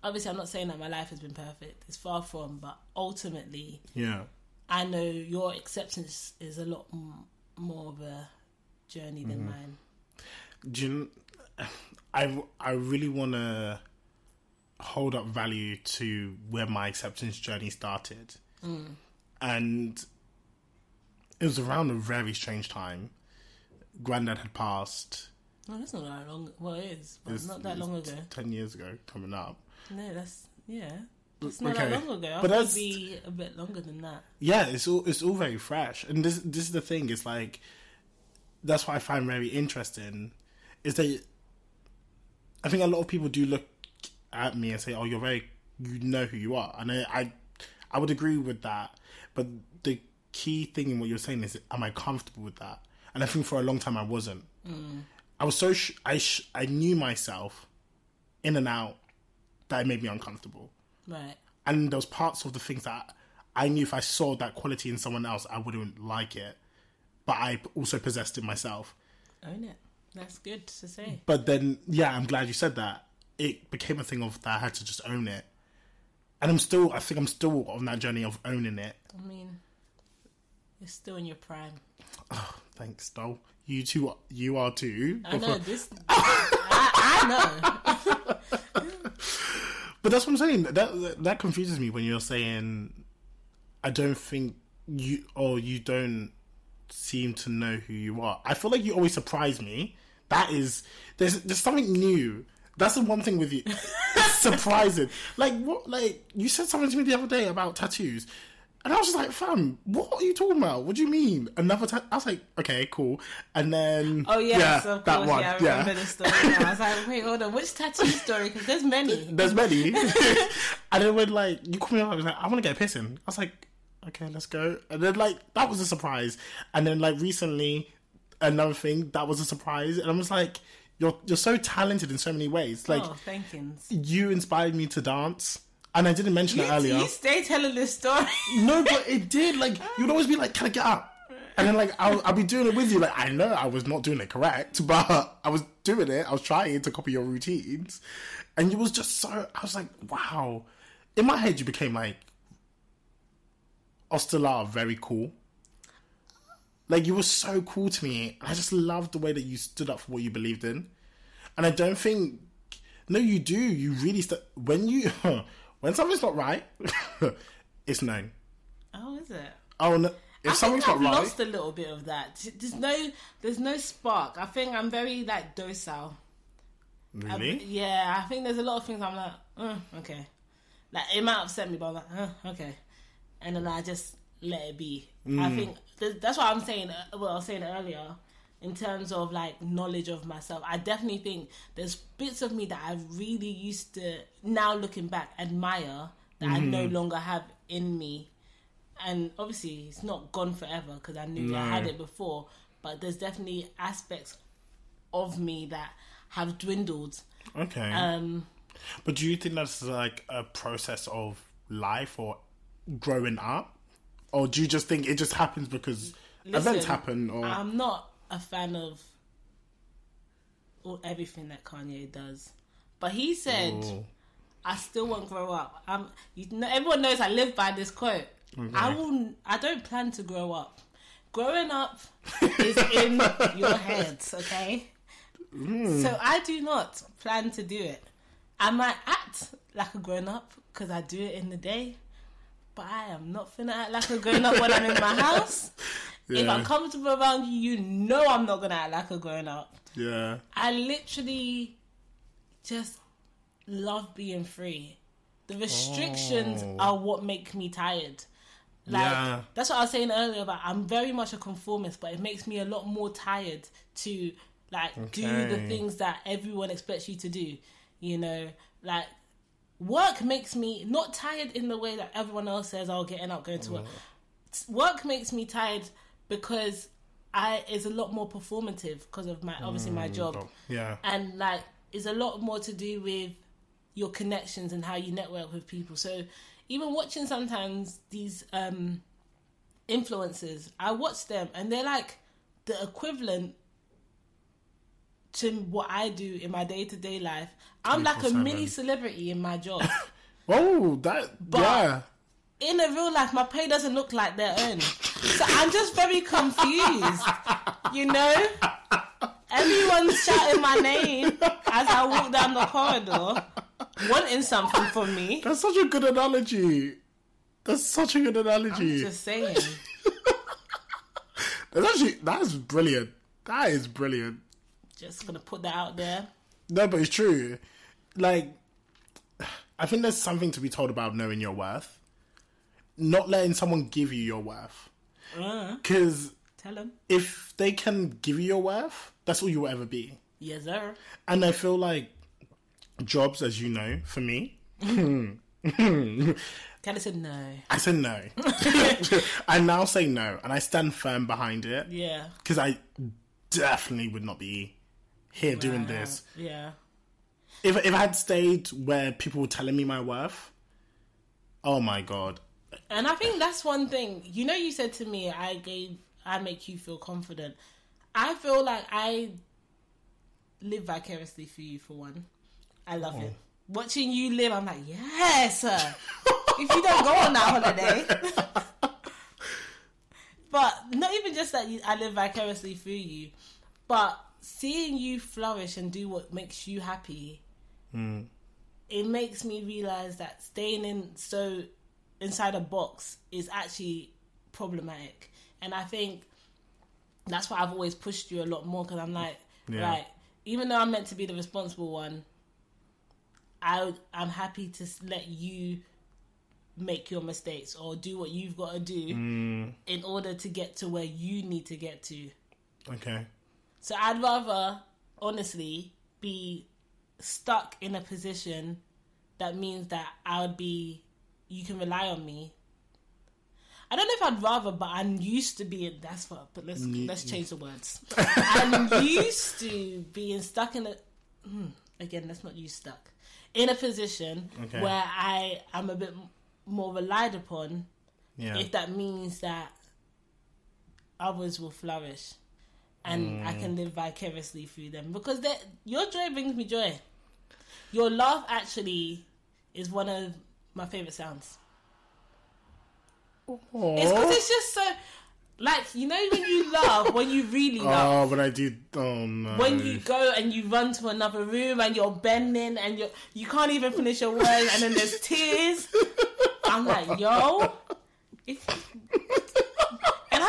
Obviously, I'm not saying that my life has been perfect. It's far from, but ultimately, Yeah. I know your acceptance is a lot m- more of a journey than mm-hmm. mine. Do you, I I really want to hold up value to where my acceptance journey started, mm. and it was around a very strange time. Granddad had passed. No, that's not that long. Well, it is, but It's- not that long ago. Ten years ago, coming up. No, that's yeah. It's not Okay. that long ago. I But that's- be a bit longer than that. Yeah, it's all it's all very fresh, and this this is the thing. It's like that's what I find very interesting is that I think a lot of people do look at me and say, "Oh, you're very you know who you are," and I I, I would agree with that. But the key thing in what you're saying is, am I comfortable with that? And I think for a long time I wasn't. Mm. I was so sh- I sh- I knew myself in and out that it made me uncomfortable Right. and there was parts of the things that I knew if I saw that quality in someone else, I wouldn't like it. But I also possessed it myself. Own it. That's good to say. But then, yeah, I'm glad you said that. It became a thing of that I had to just own it, and I'm still. I think I'm still on that journey of owning it. I mean, you're still in your prime. Oh, thanks, doll. You too. You are too. I know this. I, I know. But that's what I'm saying. That that confuses me when you're saying, I don't think you or you don't seem to know who you are. I feel like you always surprise me. That is, there's there's something new. That's the one thing with you. Surprising. Like what? Like you said something to me the other day about tattoos. And I was just like, fam, what are you talking about? What do you mean? Another tattoo? I was like, okay, cool. And then, Oh yes, yeah, of that course. one, yeah, I remember the story. Now. I was like, wait, hold on, which tattoo story? Because there's many. There's many. and then when like you called me up, I was like, I want to get a piercing. I was like, okay, let's go. And then like that was a surprise. And then like recently, another thing that was a surprise. And I was like, you're you're so talented in so many ways. Oh, like oh, thankins. you inspired me to dance. And I didn't mention You, it earlier. you stay telling this story. No, but it did. Like you'd always be like, "Can I get up?" And then like I'll, I'll be doing it with you. Like I know I was not doing it correct, but I was doing it. I was trying to copy your routines, and it was just so. I was like, "Wow!" In my head, you became like Ostelar, very cool. Like you were so cool to me. I just loved the way that you stood up for what you believed in, and I don't think. No, you do. You really st- when you when something's not right, it's known. Oh, is it? Oh no! If I something's think I've not right, lost a little bit of that. There's no, there's no spark. I think I'm very like docile. I- really, yeah, I think there's a lot of things I'm like, uh, okay. Like it might upset me, but I'm like, uh, okay, and then I just let it be. I think th- that's what I'm saying. uh, Well, I was saying earlier in terms of like knowledge of myself. I definitely think there's bits of me that I really used to now looking back admire that I no longer have in me. And obviously, it's not gone forever because I knew I had it before. But there's definitely aspects of me that have dwindled. okay. Um, but do you think that's like a process of life or growing up, or do you just think it just happens because events happen? Or I'm not a fan of all, everything that Kanye does, but he said, Oh. "I still won't grow up." Um, you know, everyone knows I live by this quote. I will. I don't plan to grow up. Growing up is in your heads, okay? So I do not plan to do it. I might act like a grown up because I do it in the day, but I am not finna act like a grown up when I'm in my house. If I'm comfortable around you, you know I'm not gonna act like a grown up. yeah, I literally just love being free. The restrictions Oh. are what make me tired. Like Yeah. that's what I was saying earlier about I'm very much a conformist, but it makes me a lot more tired to like do the things that everyone expects you to do. You know, like work makes me not tired in the way that everyone else says, "I'll "Oh, getting up, going to work." Work makes me tired because I is a lot more performative because of my obviously my job Oh, yeah, and like is a lot more to do with your connections and how you network with people. So even watching sometimes these um influencers, I watch them and they're like the equivalent to what I do in my day to day life. I'm like a mini celebrity in my job. Oh, that yeah. in a real life, my pay doesn't look like their own. So I'm just very confused. You know? Everyone's shouting my name as I walk down the corridor, wanting something from me. That's such a good analogy. That's such a good analogy. Just saying. That's actually that's brilliant. That is brilliant. Just gonna put that out there. No, but it's true. Like, I think there's something to be told about knowing your worth. Not letting someone give you your worth. Uh, Because tell him. if they can give you your worth, that's all you will ever be. Yes, sir. And I feel like jobs, as you know, for me, Kelly said no. I said no. I now say no, and I stand firm behind it Yeah. because I definitely would not be here doing this. Yeah. If if I had stayed where people were telling me my worth, oh my god, And I think that's one thing. You know, you said to me, I gave, I make you feel confident. I feel like I live vicariously for you, for one. I love oh. it. Watching you live, I'm like, yes, sir. if you don't go on that holiday. but not even just that you, I live vicariously through you, but seeing you flourish and do what makes you happy, hmm. it makes me realize that staying in so inside a box is actually problematic. And I think that's why I've always pushed you a lot more because I'm like, Yeah. right, even though I'm meant to be the responsible one, I I'm happy to let you make your mistakes or do what you've got to do hmm. in order to get to where you need to get to. okay, So I'd rather, honestly, be stuck in a position that means that I would be, you can rely on me. I don't know if I'd rather, but I'm used to being. That's what. But let's let's change the words. I'm used to being stuck in a. hmm, again, let's not use stuck in a position Okay. where I am a bit more relied upon yeah, if that means that others will flourish and I mm. can live vicariously through them because your joy brings me joy. Your laugh actually is one of my favorite sounds. It's because it's just so like you know when you laugh when you really laugh. Oh, but I do. Oh no. When you go and you run to another room and you're bending and you you can't even finish your words and then there's tears. I'm like, yo, if,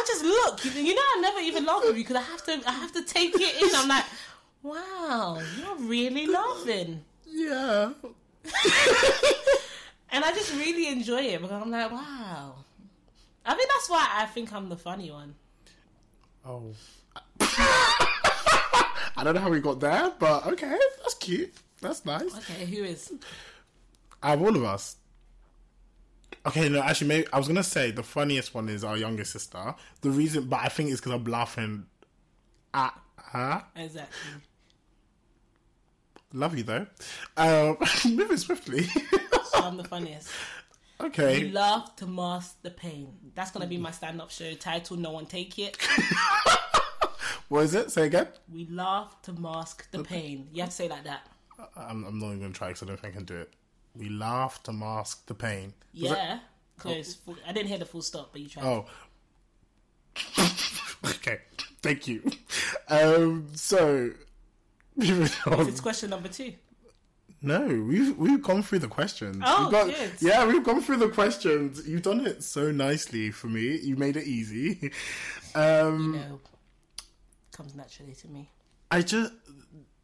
I just look. You, you know, I never even laugh with you because I have to. I have to take it in. I'm like, wow, you're really laughing, yeah. and I just really enjoy it because I'm like, wow. I think that's why I think I'm the funny one. Oh. I don't know how we got there, but okay, that's cute. That's nice. Okay, who is? Out of all of us. Okay, no, actually, maybe I was gonna say the funniest one is our younger sister. The reason, but I think it's because I'm laughing at her. Exactly. Love you though. Um, moving swiftly. So I'm the funniest. You okay. laugh to mask the pain. That's gonna be my stand-up show title. No one take it. What is it? Say again. We laugh to mask the pain. You have to say it like that. I'm, I'm not even gonna try because I don't think I can do it. We laugh to mask the pain. Was that- Yeah, because I didn't hear the full stop, but you tried. Oh. okay. Thank you. Um. So. It's question number two. No, we've we've gone through the questions. Oh, We've got- good. Yeah, we've gone through the questions. You've done it so nicely for me. You made it easy. Um, No, comes naturally to me. I just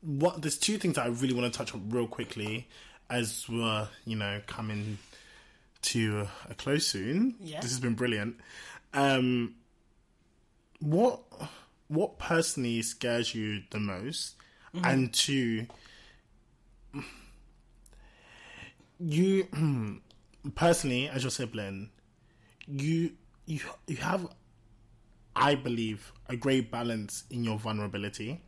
what there's two things that I really want to touch on real quickly as we're you know coming to a close soon. Yeah. This has been brilliant. Um, what what personally scares you the most, Mm-hmm. and two, you personally as your sibling, you you you have, I believe, a great balance in your vulnerability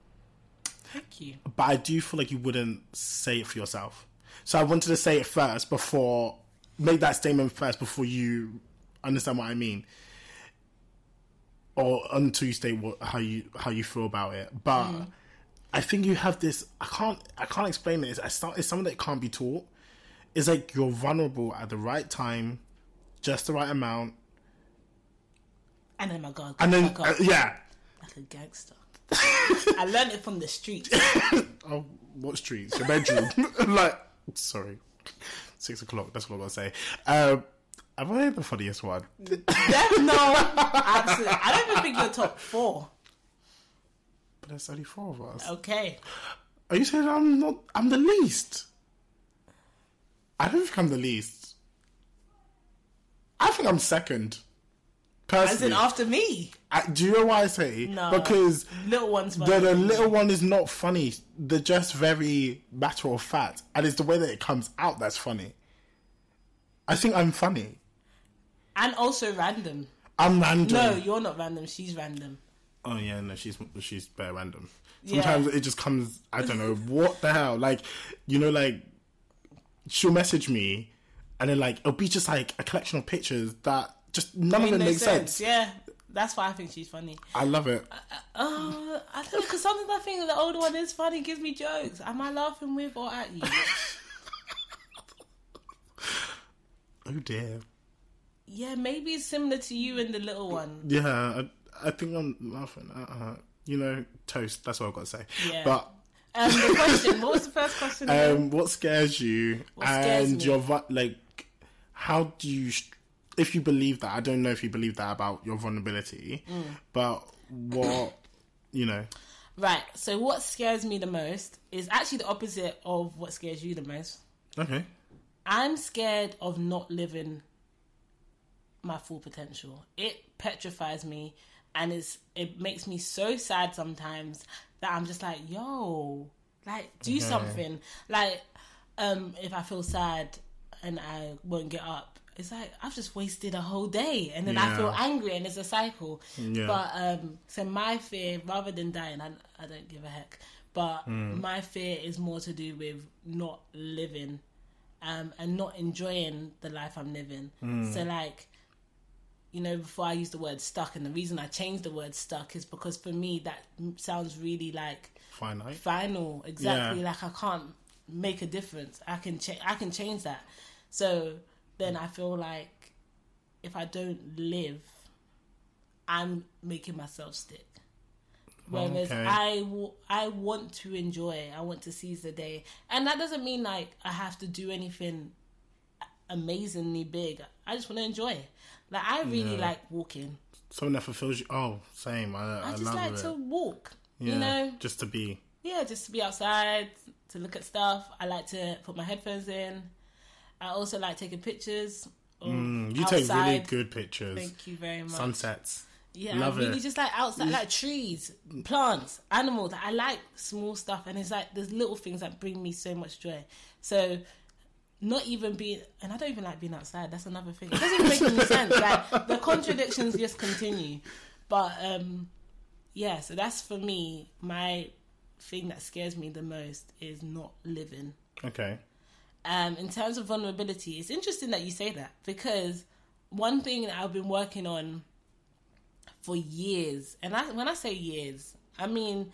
Thank you. but I do feel like you wouldn't say it for yourself. So I wanted to say it first before make that statement first before you understand what I mean, or until you state what how you how you feel about it. But I think you have this. I can't I can't explain it. It's, it's not- it's something that can't be taught. It's like you're vulnerable at the right time, just the right amount, And then my God, and then up uh, yeah. like a gangster. I learned it from the streets. Oh, what streets? Your bedroom? like, sorry, six o'clock. That's what I'm gonna say. Um, Am I the funniest one? No, absolutely. I don't even think you're top four. But there's only four of us. Okay. Are you saying I'm not? I'm the least. I don't think I'm the least. I think I'm second. As in after me. I, do you know why I say? No. Because Little one's the, funny. the little one is not funny. They're just very matter of fact, and it's the way that it comes out that's funny. I think I'm funny. And also random. I'm random. No, you're not random. She's random. Oh yeah, no, she's she's bare random. Yeah. Sometimes it just comes. I don't know what the hell. Like, you know, like she'll message me, and then like it'll be just like a collection of pictures that just none of it them no make sense. Yeah, that's why I think she's funny. I love it. Uh, I don't because sometimes I think the older one is funny, gives me jokes. Am I laughing with or at you? Oh dear. yeah, maybe it's similar to you and the little one. Yeah, I, I think I'm laughing. Uh, uh, you know, toast. That's what I've got to say. Yeah. But Um, the question, what was the first question? um, what scares you What scares and me? your like? How do you? If you believe that, I don't know if you believe that about your vulnerability, Mm. but what you know? right, so what scares me the most is actually the opposite of what scares you the most. Okay. I'm scared of not living my full potential. It petrifies me and it's it makes me so sad sometimes that I'm just like, yo, like do something. Like um if I feel sad and I won't get up, it's like I've just wasted a whole day and then I feel angry and it's a cycle. Yeah. But um so my fear rather than dying, I I don't give a heck. But my fear is more to do with not living um, and not enjoying the life I'm living. So, like, you know, before I use the word stuck, and the reason I changed the word stuck is because for me that sounds really like Finite. final. Exactly, Yeah. like I can't make a difference. I can cha- I can change that. So then I feel like if I don't live, I'm making myself stick. Whereas Okay. I, w- I want to enjoy, I want to seize the day. And that doesn't mean like I have to do anything amazingly big. I just want to enjoy. Like I really Yeah. like walking. Something that fulfills you. Oh, same. I, I, I just like it. to walk. yeah, You know, just to be. yeah, just to be outside, to look at stuff. I like to put my headphones in. I also like taking pictures. Mm, you outside. take really good pictures. Thank you very much. Sunsets. Yeah, Love I really it. just like outside, like trees, plants, animals. I like small stuff, and it's like there's little things that bring me so much joy. So, not even being, and I don't even like being outside. That's another thing. It doesn't make any sense. Like the contradictions just continue. But um, yeah, so that's for me. My thing that scares me the most is not living. Okay. Um, in terms of vulnerability, it's interesting that you say that because one thing that I've been working on for years, and I, when I say years, I mean,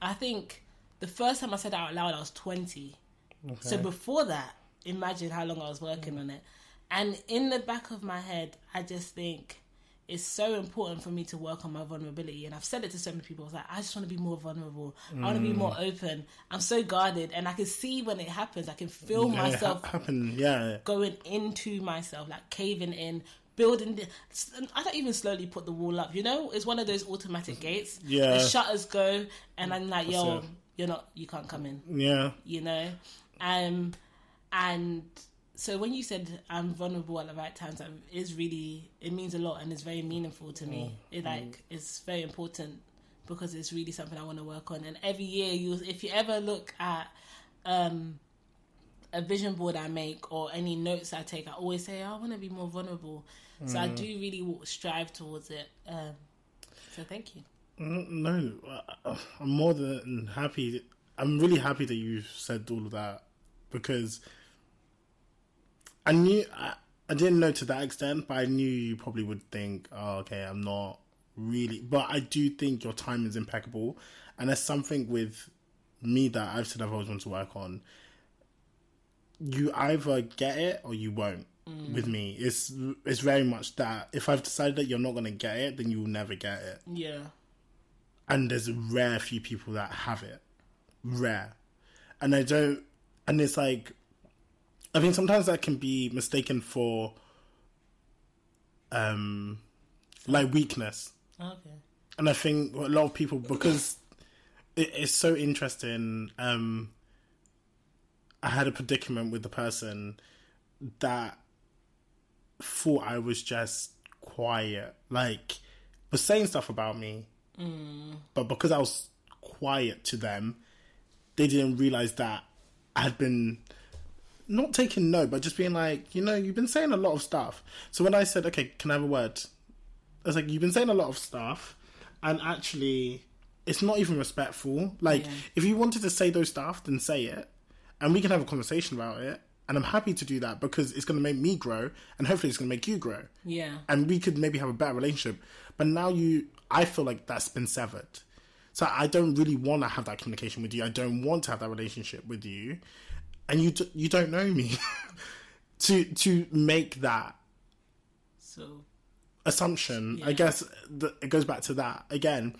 I think the first time I said out loud, I was 20. So before that, imagine how long I was working on it. And in the back of my head, I just think it's so important for me to work on my vulnerability. And I've said it to so many people. It's like, I just want to be more vulnerable. I want to be more open. I'm so guarded. And I can see when it happens, I can feel Yeah, myself ha- happen. Yeah. going into myself, like caving in, building. The, I don't even slowly put the wall up. You know, it's one of those automatic gates. Yeah. the shutters go, and I'm like, yo, you're not, you can't come in. Yeah. You know, um, and so when you said I'm vulnerable at the right times, that is really it means a lot and it's very meaningful to me. It like it's very important because it's really something I want to work on. And every year, you if you ever look at um a vision board I make or any notes I take, I always say I want to be more vulnerable. So I do really strive towards it. Um, so thank you. Mm, No, uh, I'm more than happy. I'm really happy that you said all of that because I knew I, I didn't know to that extent, but I knew you probably would think, "Oh, okay, I'm not really." But I do think your time is impeccable, and there's something with me that I've said I've always wanted to work on. You either get it or you won't. Mm. With me, it's it's very much that. If I've decided that you're not gonna get it, then you will never get it Yeah. and there's a rare few people that have it rare and i don't and it's like i think sometimes that can be mistaken for um like weakness. Okay. And I think a lot of people because it, it's so interesting. Um, I had a predicament with the person that thought I was just quiet, like was saying stuff about me, but because I was quiet to them, they didn't realize that I had been not taking no, but just being like, you know, you've been saying a lot of stuff. So when I said, okay, can I have a word? I was like, you've been saying a lot of stuff, and actually, it's not even respectful. Like, Yeah. if you wanted to say those stuff, then say it, and we can have a conversation about it. And I'm happy to do that because it's going to make me grow, and hopefully, it's going to make you grow Yeah. and we could maybe have a better relationship. But now you, I feel like that's been severed. So I don't really want to have that communication with you. I don't want to have that relationship with you, and you d- you don't know me. to to make that So assumption, I guess th- it goes back to that again,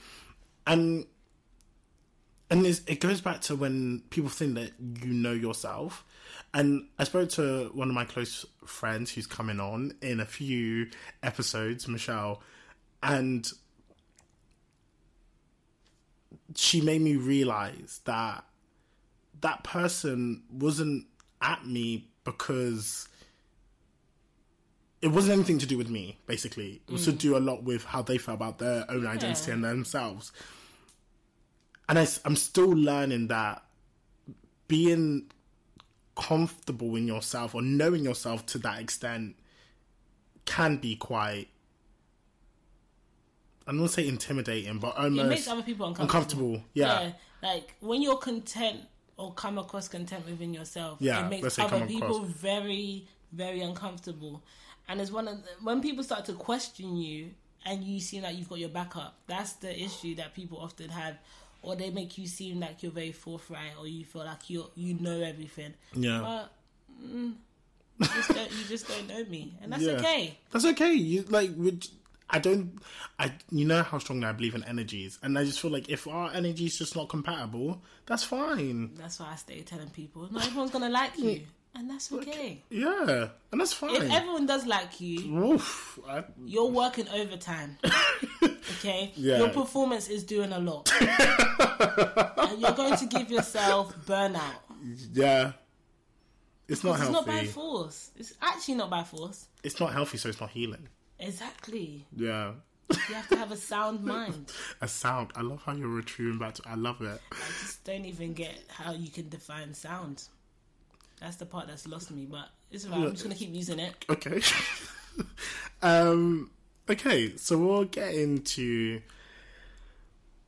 and and it goes back to when people think that you know yourself. And I spoke to one of my close friends who's coming on in a few episodes, Michelle, and she made me realize that that person wasn't at me because it wasn't anything to do with me, basically. It was to mm. do a lot with how they felt about their own identity and themselves. And I, am still learning that being comfortable in yourself or knowing yourself to that extent can be quite, I don't want to say intimidating, but almost it makes other people uncomfortable. uncomfortable. Yeah. Like when you're content or come across content within yourself, Yeah, it makes other people across. very, very uncomfortable. And it's one of the, when people start to question you and you seem like you've got your back up. That's the issue that people often have, or they make you seem like you're very forthright, or you feel like you you know everything. Yeah. But mm, you, just don't, you just don't know me, and that's Yeah. okay. That's okay. You like would I don't I you know how strongly I believe in energies and I just feel like if our energy's just not compatible, that's fine. That's why I stay telling people not everyone's gonna like you, and that's okay. Yeah. And that's fine. If everyone does like you, Oof, I, you're working overtime. Okay? Yeah. Your performance is doing a lot. and you're going to give yourself burnout. yeah. It's not healthy. It's not by force. It's actually not by force. it's not healthy, so it's not healing. Exactly. Yeah. You have to have a sound mind. A sound. I love how you're retrieving back to I love it. I just don't even get how you can define sound. That's the part that's lost me, but it's alright. I'm just gonna keep using it. Okay. um okay, so we'll get into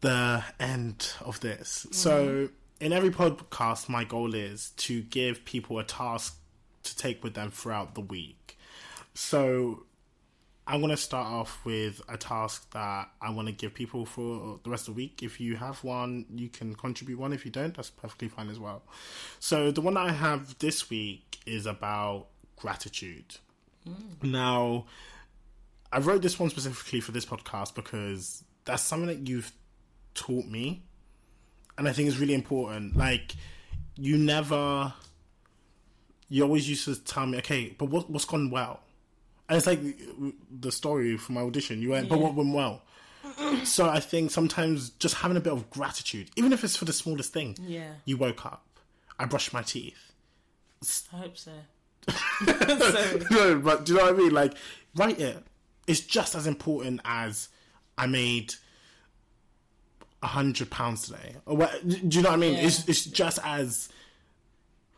the end of this. So in every podcast my goal is to give people a task to take with them throughout the week. So I'm going to start off with a task that I want to give people for the rest of the week. If you have one, you can contribute one. If you don't, that's perfectly fine as well. So the one that I have this week is about gratitude. Now, I wrote this one specifically for this podcast because that's something that you've taught me, and I think it's really important. Like, you never, you always used to tell me, okay, but what what's gone well? And it's like the story from my audition. You went, but what went well? so I think sometimes just having a bit of gratitude, even if it's for the smallest thing. Yeah. You woke up. I brushed my teeth. I hope so. so no, but do you know what I mean? Like, write it. It's just as important as I made a hundred pounds today. Or what, do you know what I mean? Yeah. It's it's just as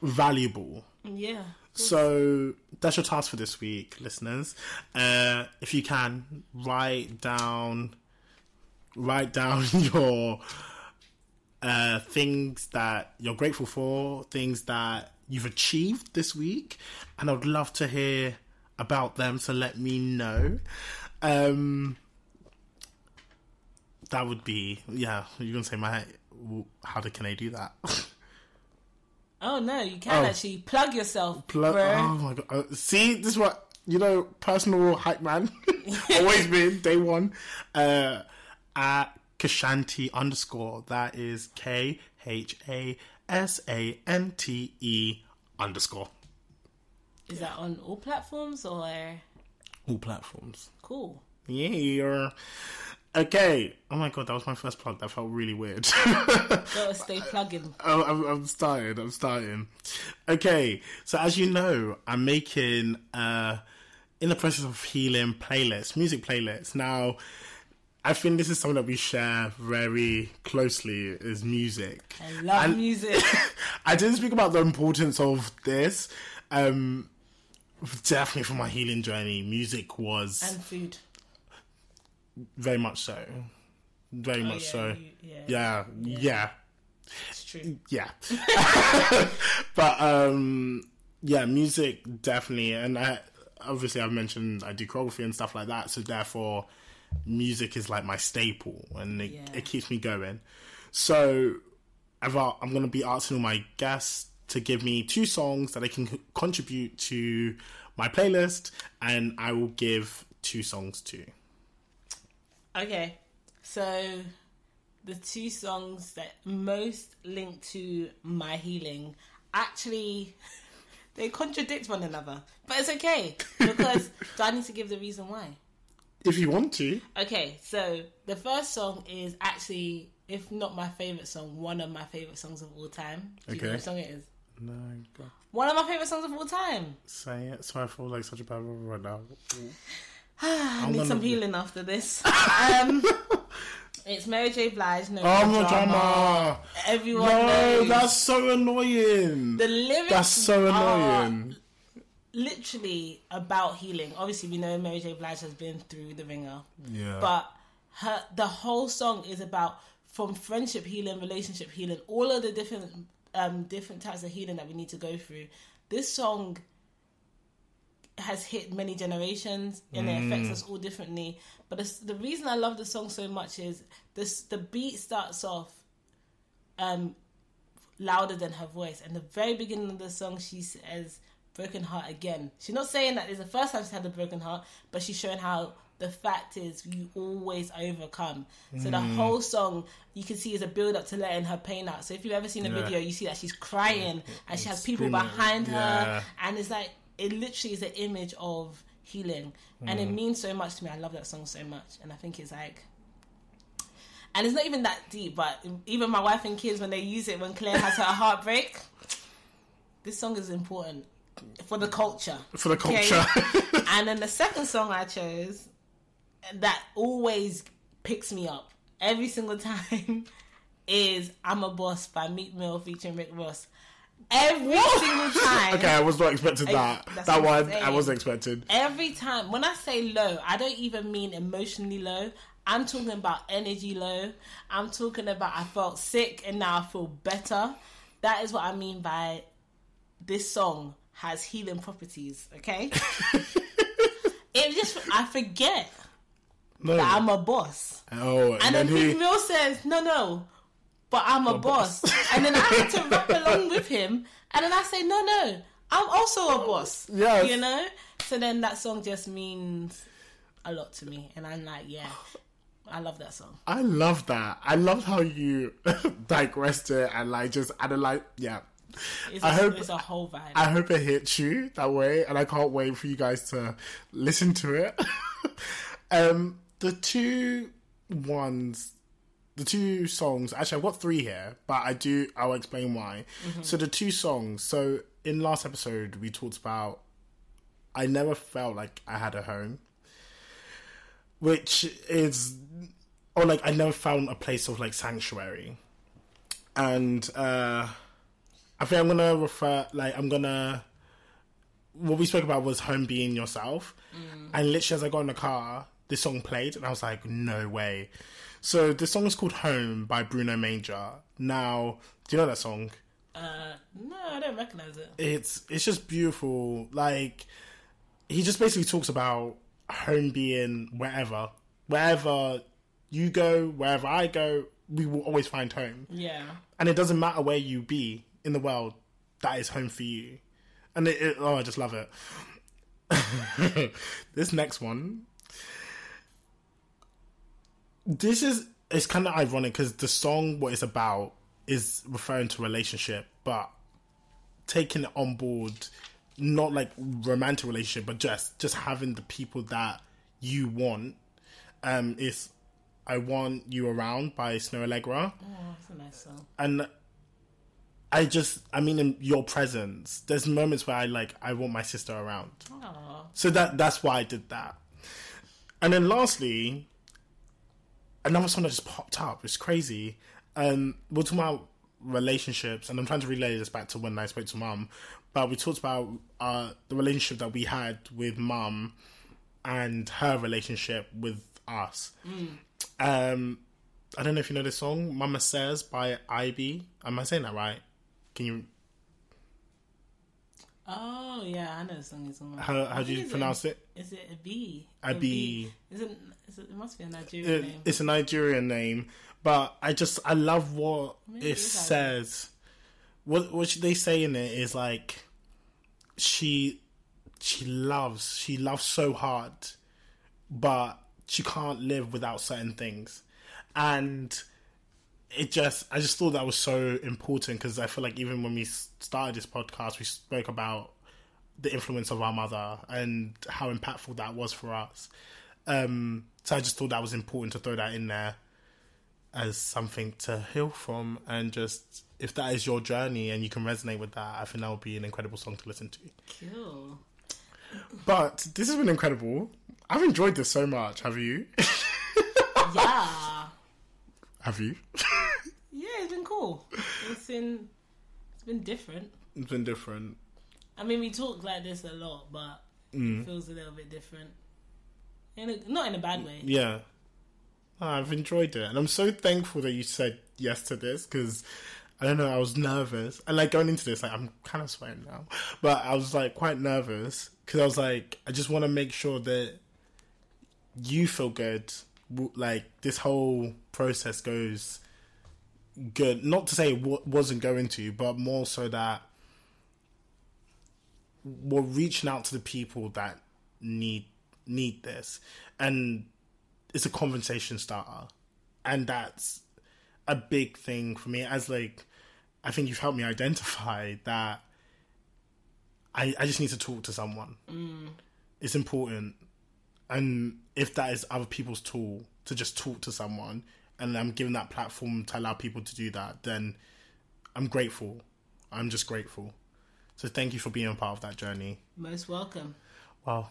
valuable. yeah. So that's your task for this week, listeners. Uh, if you can, write down, write down your uh, things that you're grateful for, things that you've achieved this week, and I'd love to hear about them. So let me know. Um, that would be yeah. You're gonna say my how can I do that? Oh no, you can Oh. actually plug yourself, Pl- bro. oh my god! Uh, see, this is what you know. Personal hype man, always been day one. Uh, at Khasante underscore. That is K H A S A N T E underscore. Is that on all platforms or All platforms. Cool. Yeah. Okay. Oh my god, that was my first plug. That felt really weird. Gotta stay plugging. I'm, I'm, I'm starting. I'm starting. Okay, so as you know, I'm making uh in the process of healing playlists, music playlists. Now, I think this is something that we share very closely is music. I love And- music. I didn't speak about the importance of this. Um, definitely for my healing journey, music was and food. Very much so. Very Oh, much yeah, so. you- yeah, Yeah, yeah. it's true. yeah but um yeah music definitely and i obviously i've mentioned i do choreography and stuff like that so therefore music is like my staple and it, Yeah. it keeps me going so I've, uh, i'm going to be asking all my guests to give me two songs that they can c- contribute to my playlist and i will give two songs to Okay, so the two songs that most link to my healing actually they contradict one another, but it's okay because do I need to give the reason why? if you want to Okay, so the first song is actually, if not my favorite song, one of my favorite songs of all time. Do you know Okay. what song it is? no but One of my favorite songs of all time. say it so i feel like such a bad right now I need some healing after this. um, it's Mary J. Blige. No, oh no drama Everyone No, knows. that's so annoying. the lyrics. That's so are annoying. Literally about healing. Obviously, we know Mary J. Blige has been through the ringer, Yeah. but her the whole song is about from friendship healing, relationship healing, all of the different um different types of healing that we need to go through. This song has hit many generations and it affects us all differently. But the reason I love the song so much is this: the beat starts off um louder than her voice, and the very beginning of the song she says "broken heart" again. She's not saying that it's the first time she's had a broken heart, but she's showing how the fact is you always overcome. So the whole song you can see is a build up to letting her pain out. So if you've ever seen a Yeah. video, you see that she's crying and she has people behind Yeah. her, and it's like it literally is an image of healing, and it mm. means so much to me. I love that song so much, and I think it's like. And it's not even that deep, but even my wife and kids, when they use it, when Claire has her heartbreak, this song is important for the culture. For the okay? culture. and then the second song I chose that always picks me up every single time is I'm a Boss by Meek Mill featuring Rick Ross. Every single time. okay, I was not expecting that. that's that one I wasn't expecting. Every time, when I say low, I don't even mean emotionally low. I'm talking about energy low. I'm talking about I felt sick and now I feel better. That is what I mean by this song has healing properties, okay? it just, I forget No. that I'm a boss. oh, and, And then then he. Says, no, no, but I'm a boss. and then I had to rap along with him. And then I say, no, no, I'm also a boss. Yeah. You know? So then that song just means a lot to me. And I'm like, yeah, I love that song. I love that. I love how you digressed it and like just analyze. Yeah. It's, I a, hope- it's a whole vibe. I hope it hits you that way, and I can't wait for you guys to listen to it. um, the two ones, the two songs. Actually, I've got three here, but I do. I'll explain why. So the two songs. So in last episode, we talked about. I never felt like I had a home, which is, or like I never found a place of like sanctuary, and. uh I think I'm gonna refer like I'm gonna what we spoke about was home being yourself. And literally as I got in the car, this song played and I was like, no way. So the song is called Home by Bruno Major. Now, do you know that song? uh, no, I don't recognize it. It's it's just beautiful. Like he just basically talks about home being wherever. Wherever you go, wherever I go, we will always find home. Yeah. and it doesn't matter where you be in the world that is home for you and it, it- oh i just love it this next one this is it's kind of ironic because the song what it's about is referring to relationship but taking it on board not like romantic relationship, but just just having the people that you want. Um, is I want you around by Snoh Aalegra, Oh, that's a nice song. and I just I mean in your presence. There's moments where I like I want my sister around. Aw. So that that's why I did that. And then lastly, another song that just popped up. It's crazy. Um, we're talking about relationships, and I'm trying to relay this back to when I spoke to mum. But we talked about uh, the relationship that we had with mum and her relationship with us. Um, I don't know if you know this song, "Mama Says" by IB. Am I saying that right? Can you? Oh yeah, I know the song is on. How how do you pronounce it? Is it a B? A B. Is it, is it? It must be a Nigerian it, name. it's a Nigerian name, but I just I love what Maybe it it says. What what they say in it is like she she loves she loves so hard, but she can't live without certain things, and it just I just thought that was so important because I feel like even when we started this podcast, we spoke about the influence of our mother and how impactful that was for us. Um, so I just thought that was important to throw that in there as something to heal from, and just if that is your journey and you can resonate with that, I think that would be an incredible song to listen to. Cool. But this has been incredible. I've enjoyed this so much. Have you? Yeah. Have you? Yeah, it's been cool. It's been it's been different. it's been different. I mean, we talk like this a lot, but Mm. it feels a little bit different. In a, not in a bad way. Yeah. I've enjoyed it. And I'm so thankful that you said yes to this because I don't know, I was nervous. And like going into this, like I'm kind of sweating now, but I was like quite nervous because I was like, I just want to make sure that you feel good. Like this whole process goes good. Not to say it wa- wasn't going to, but more so that we're reaching out to the people that need need this. And it's a conversation starter. And that's a big thing for me as like i think you've helped me identify that i i just need to talk to someone. Mm. It's important. And if that is other people's tool to just talk to someone and i'm giving that platform to allow people to do that then i'm grateful i'm just grateful so thank you for being a part of that journey Most welcome. well,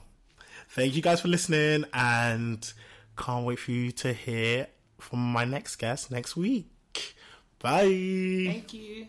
thank you guys for listening and can't wait for you to hear from my next guest next week. Bye. Thank you.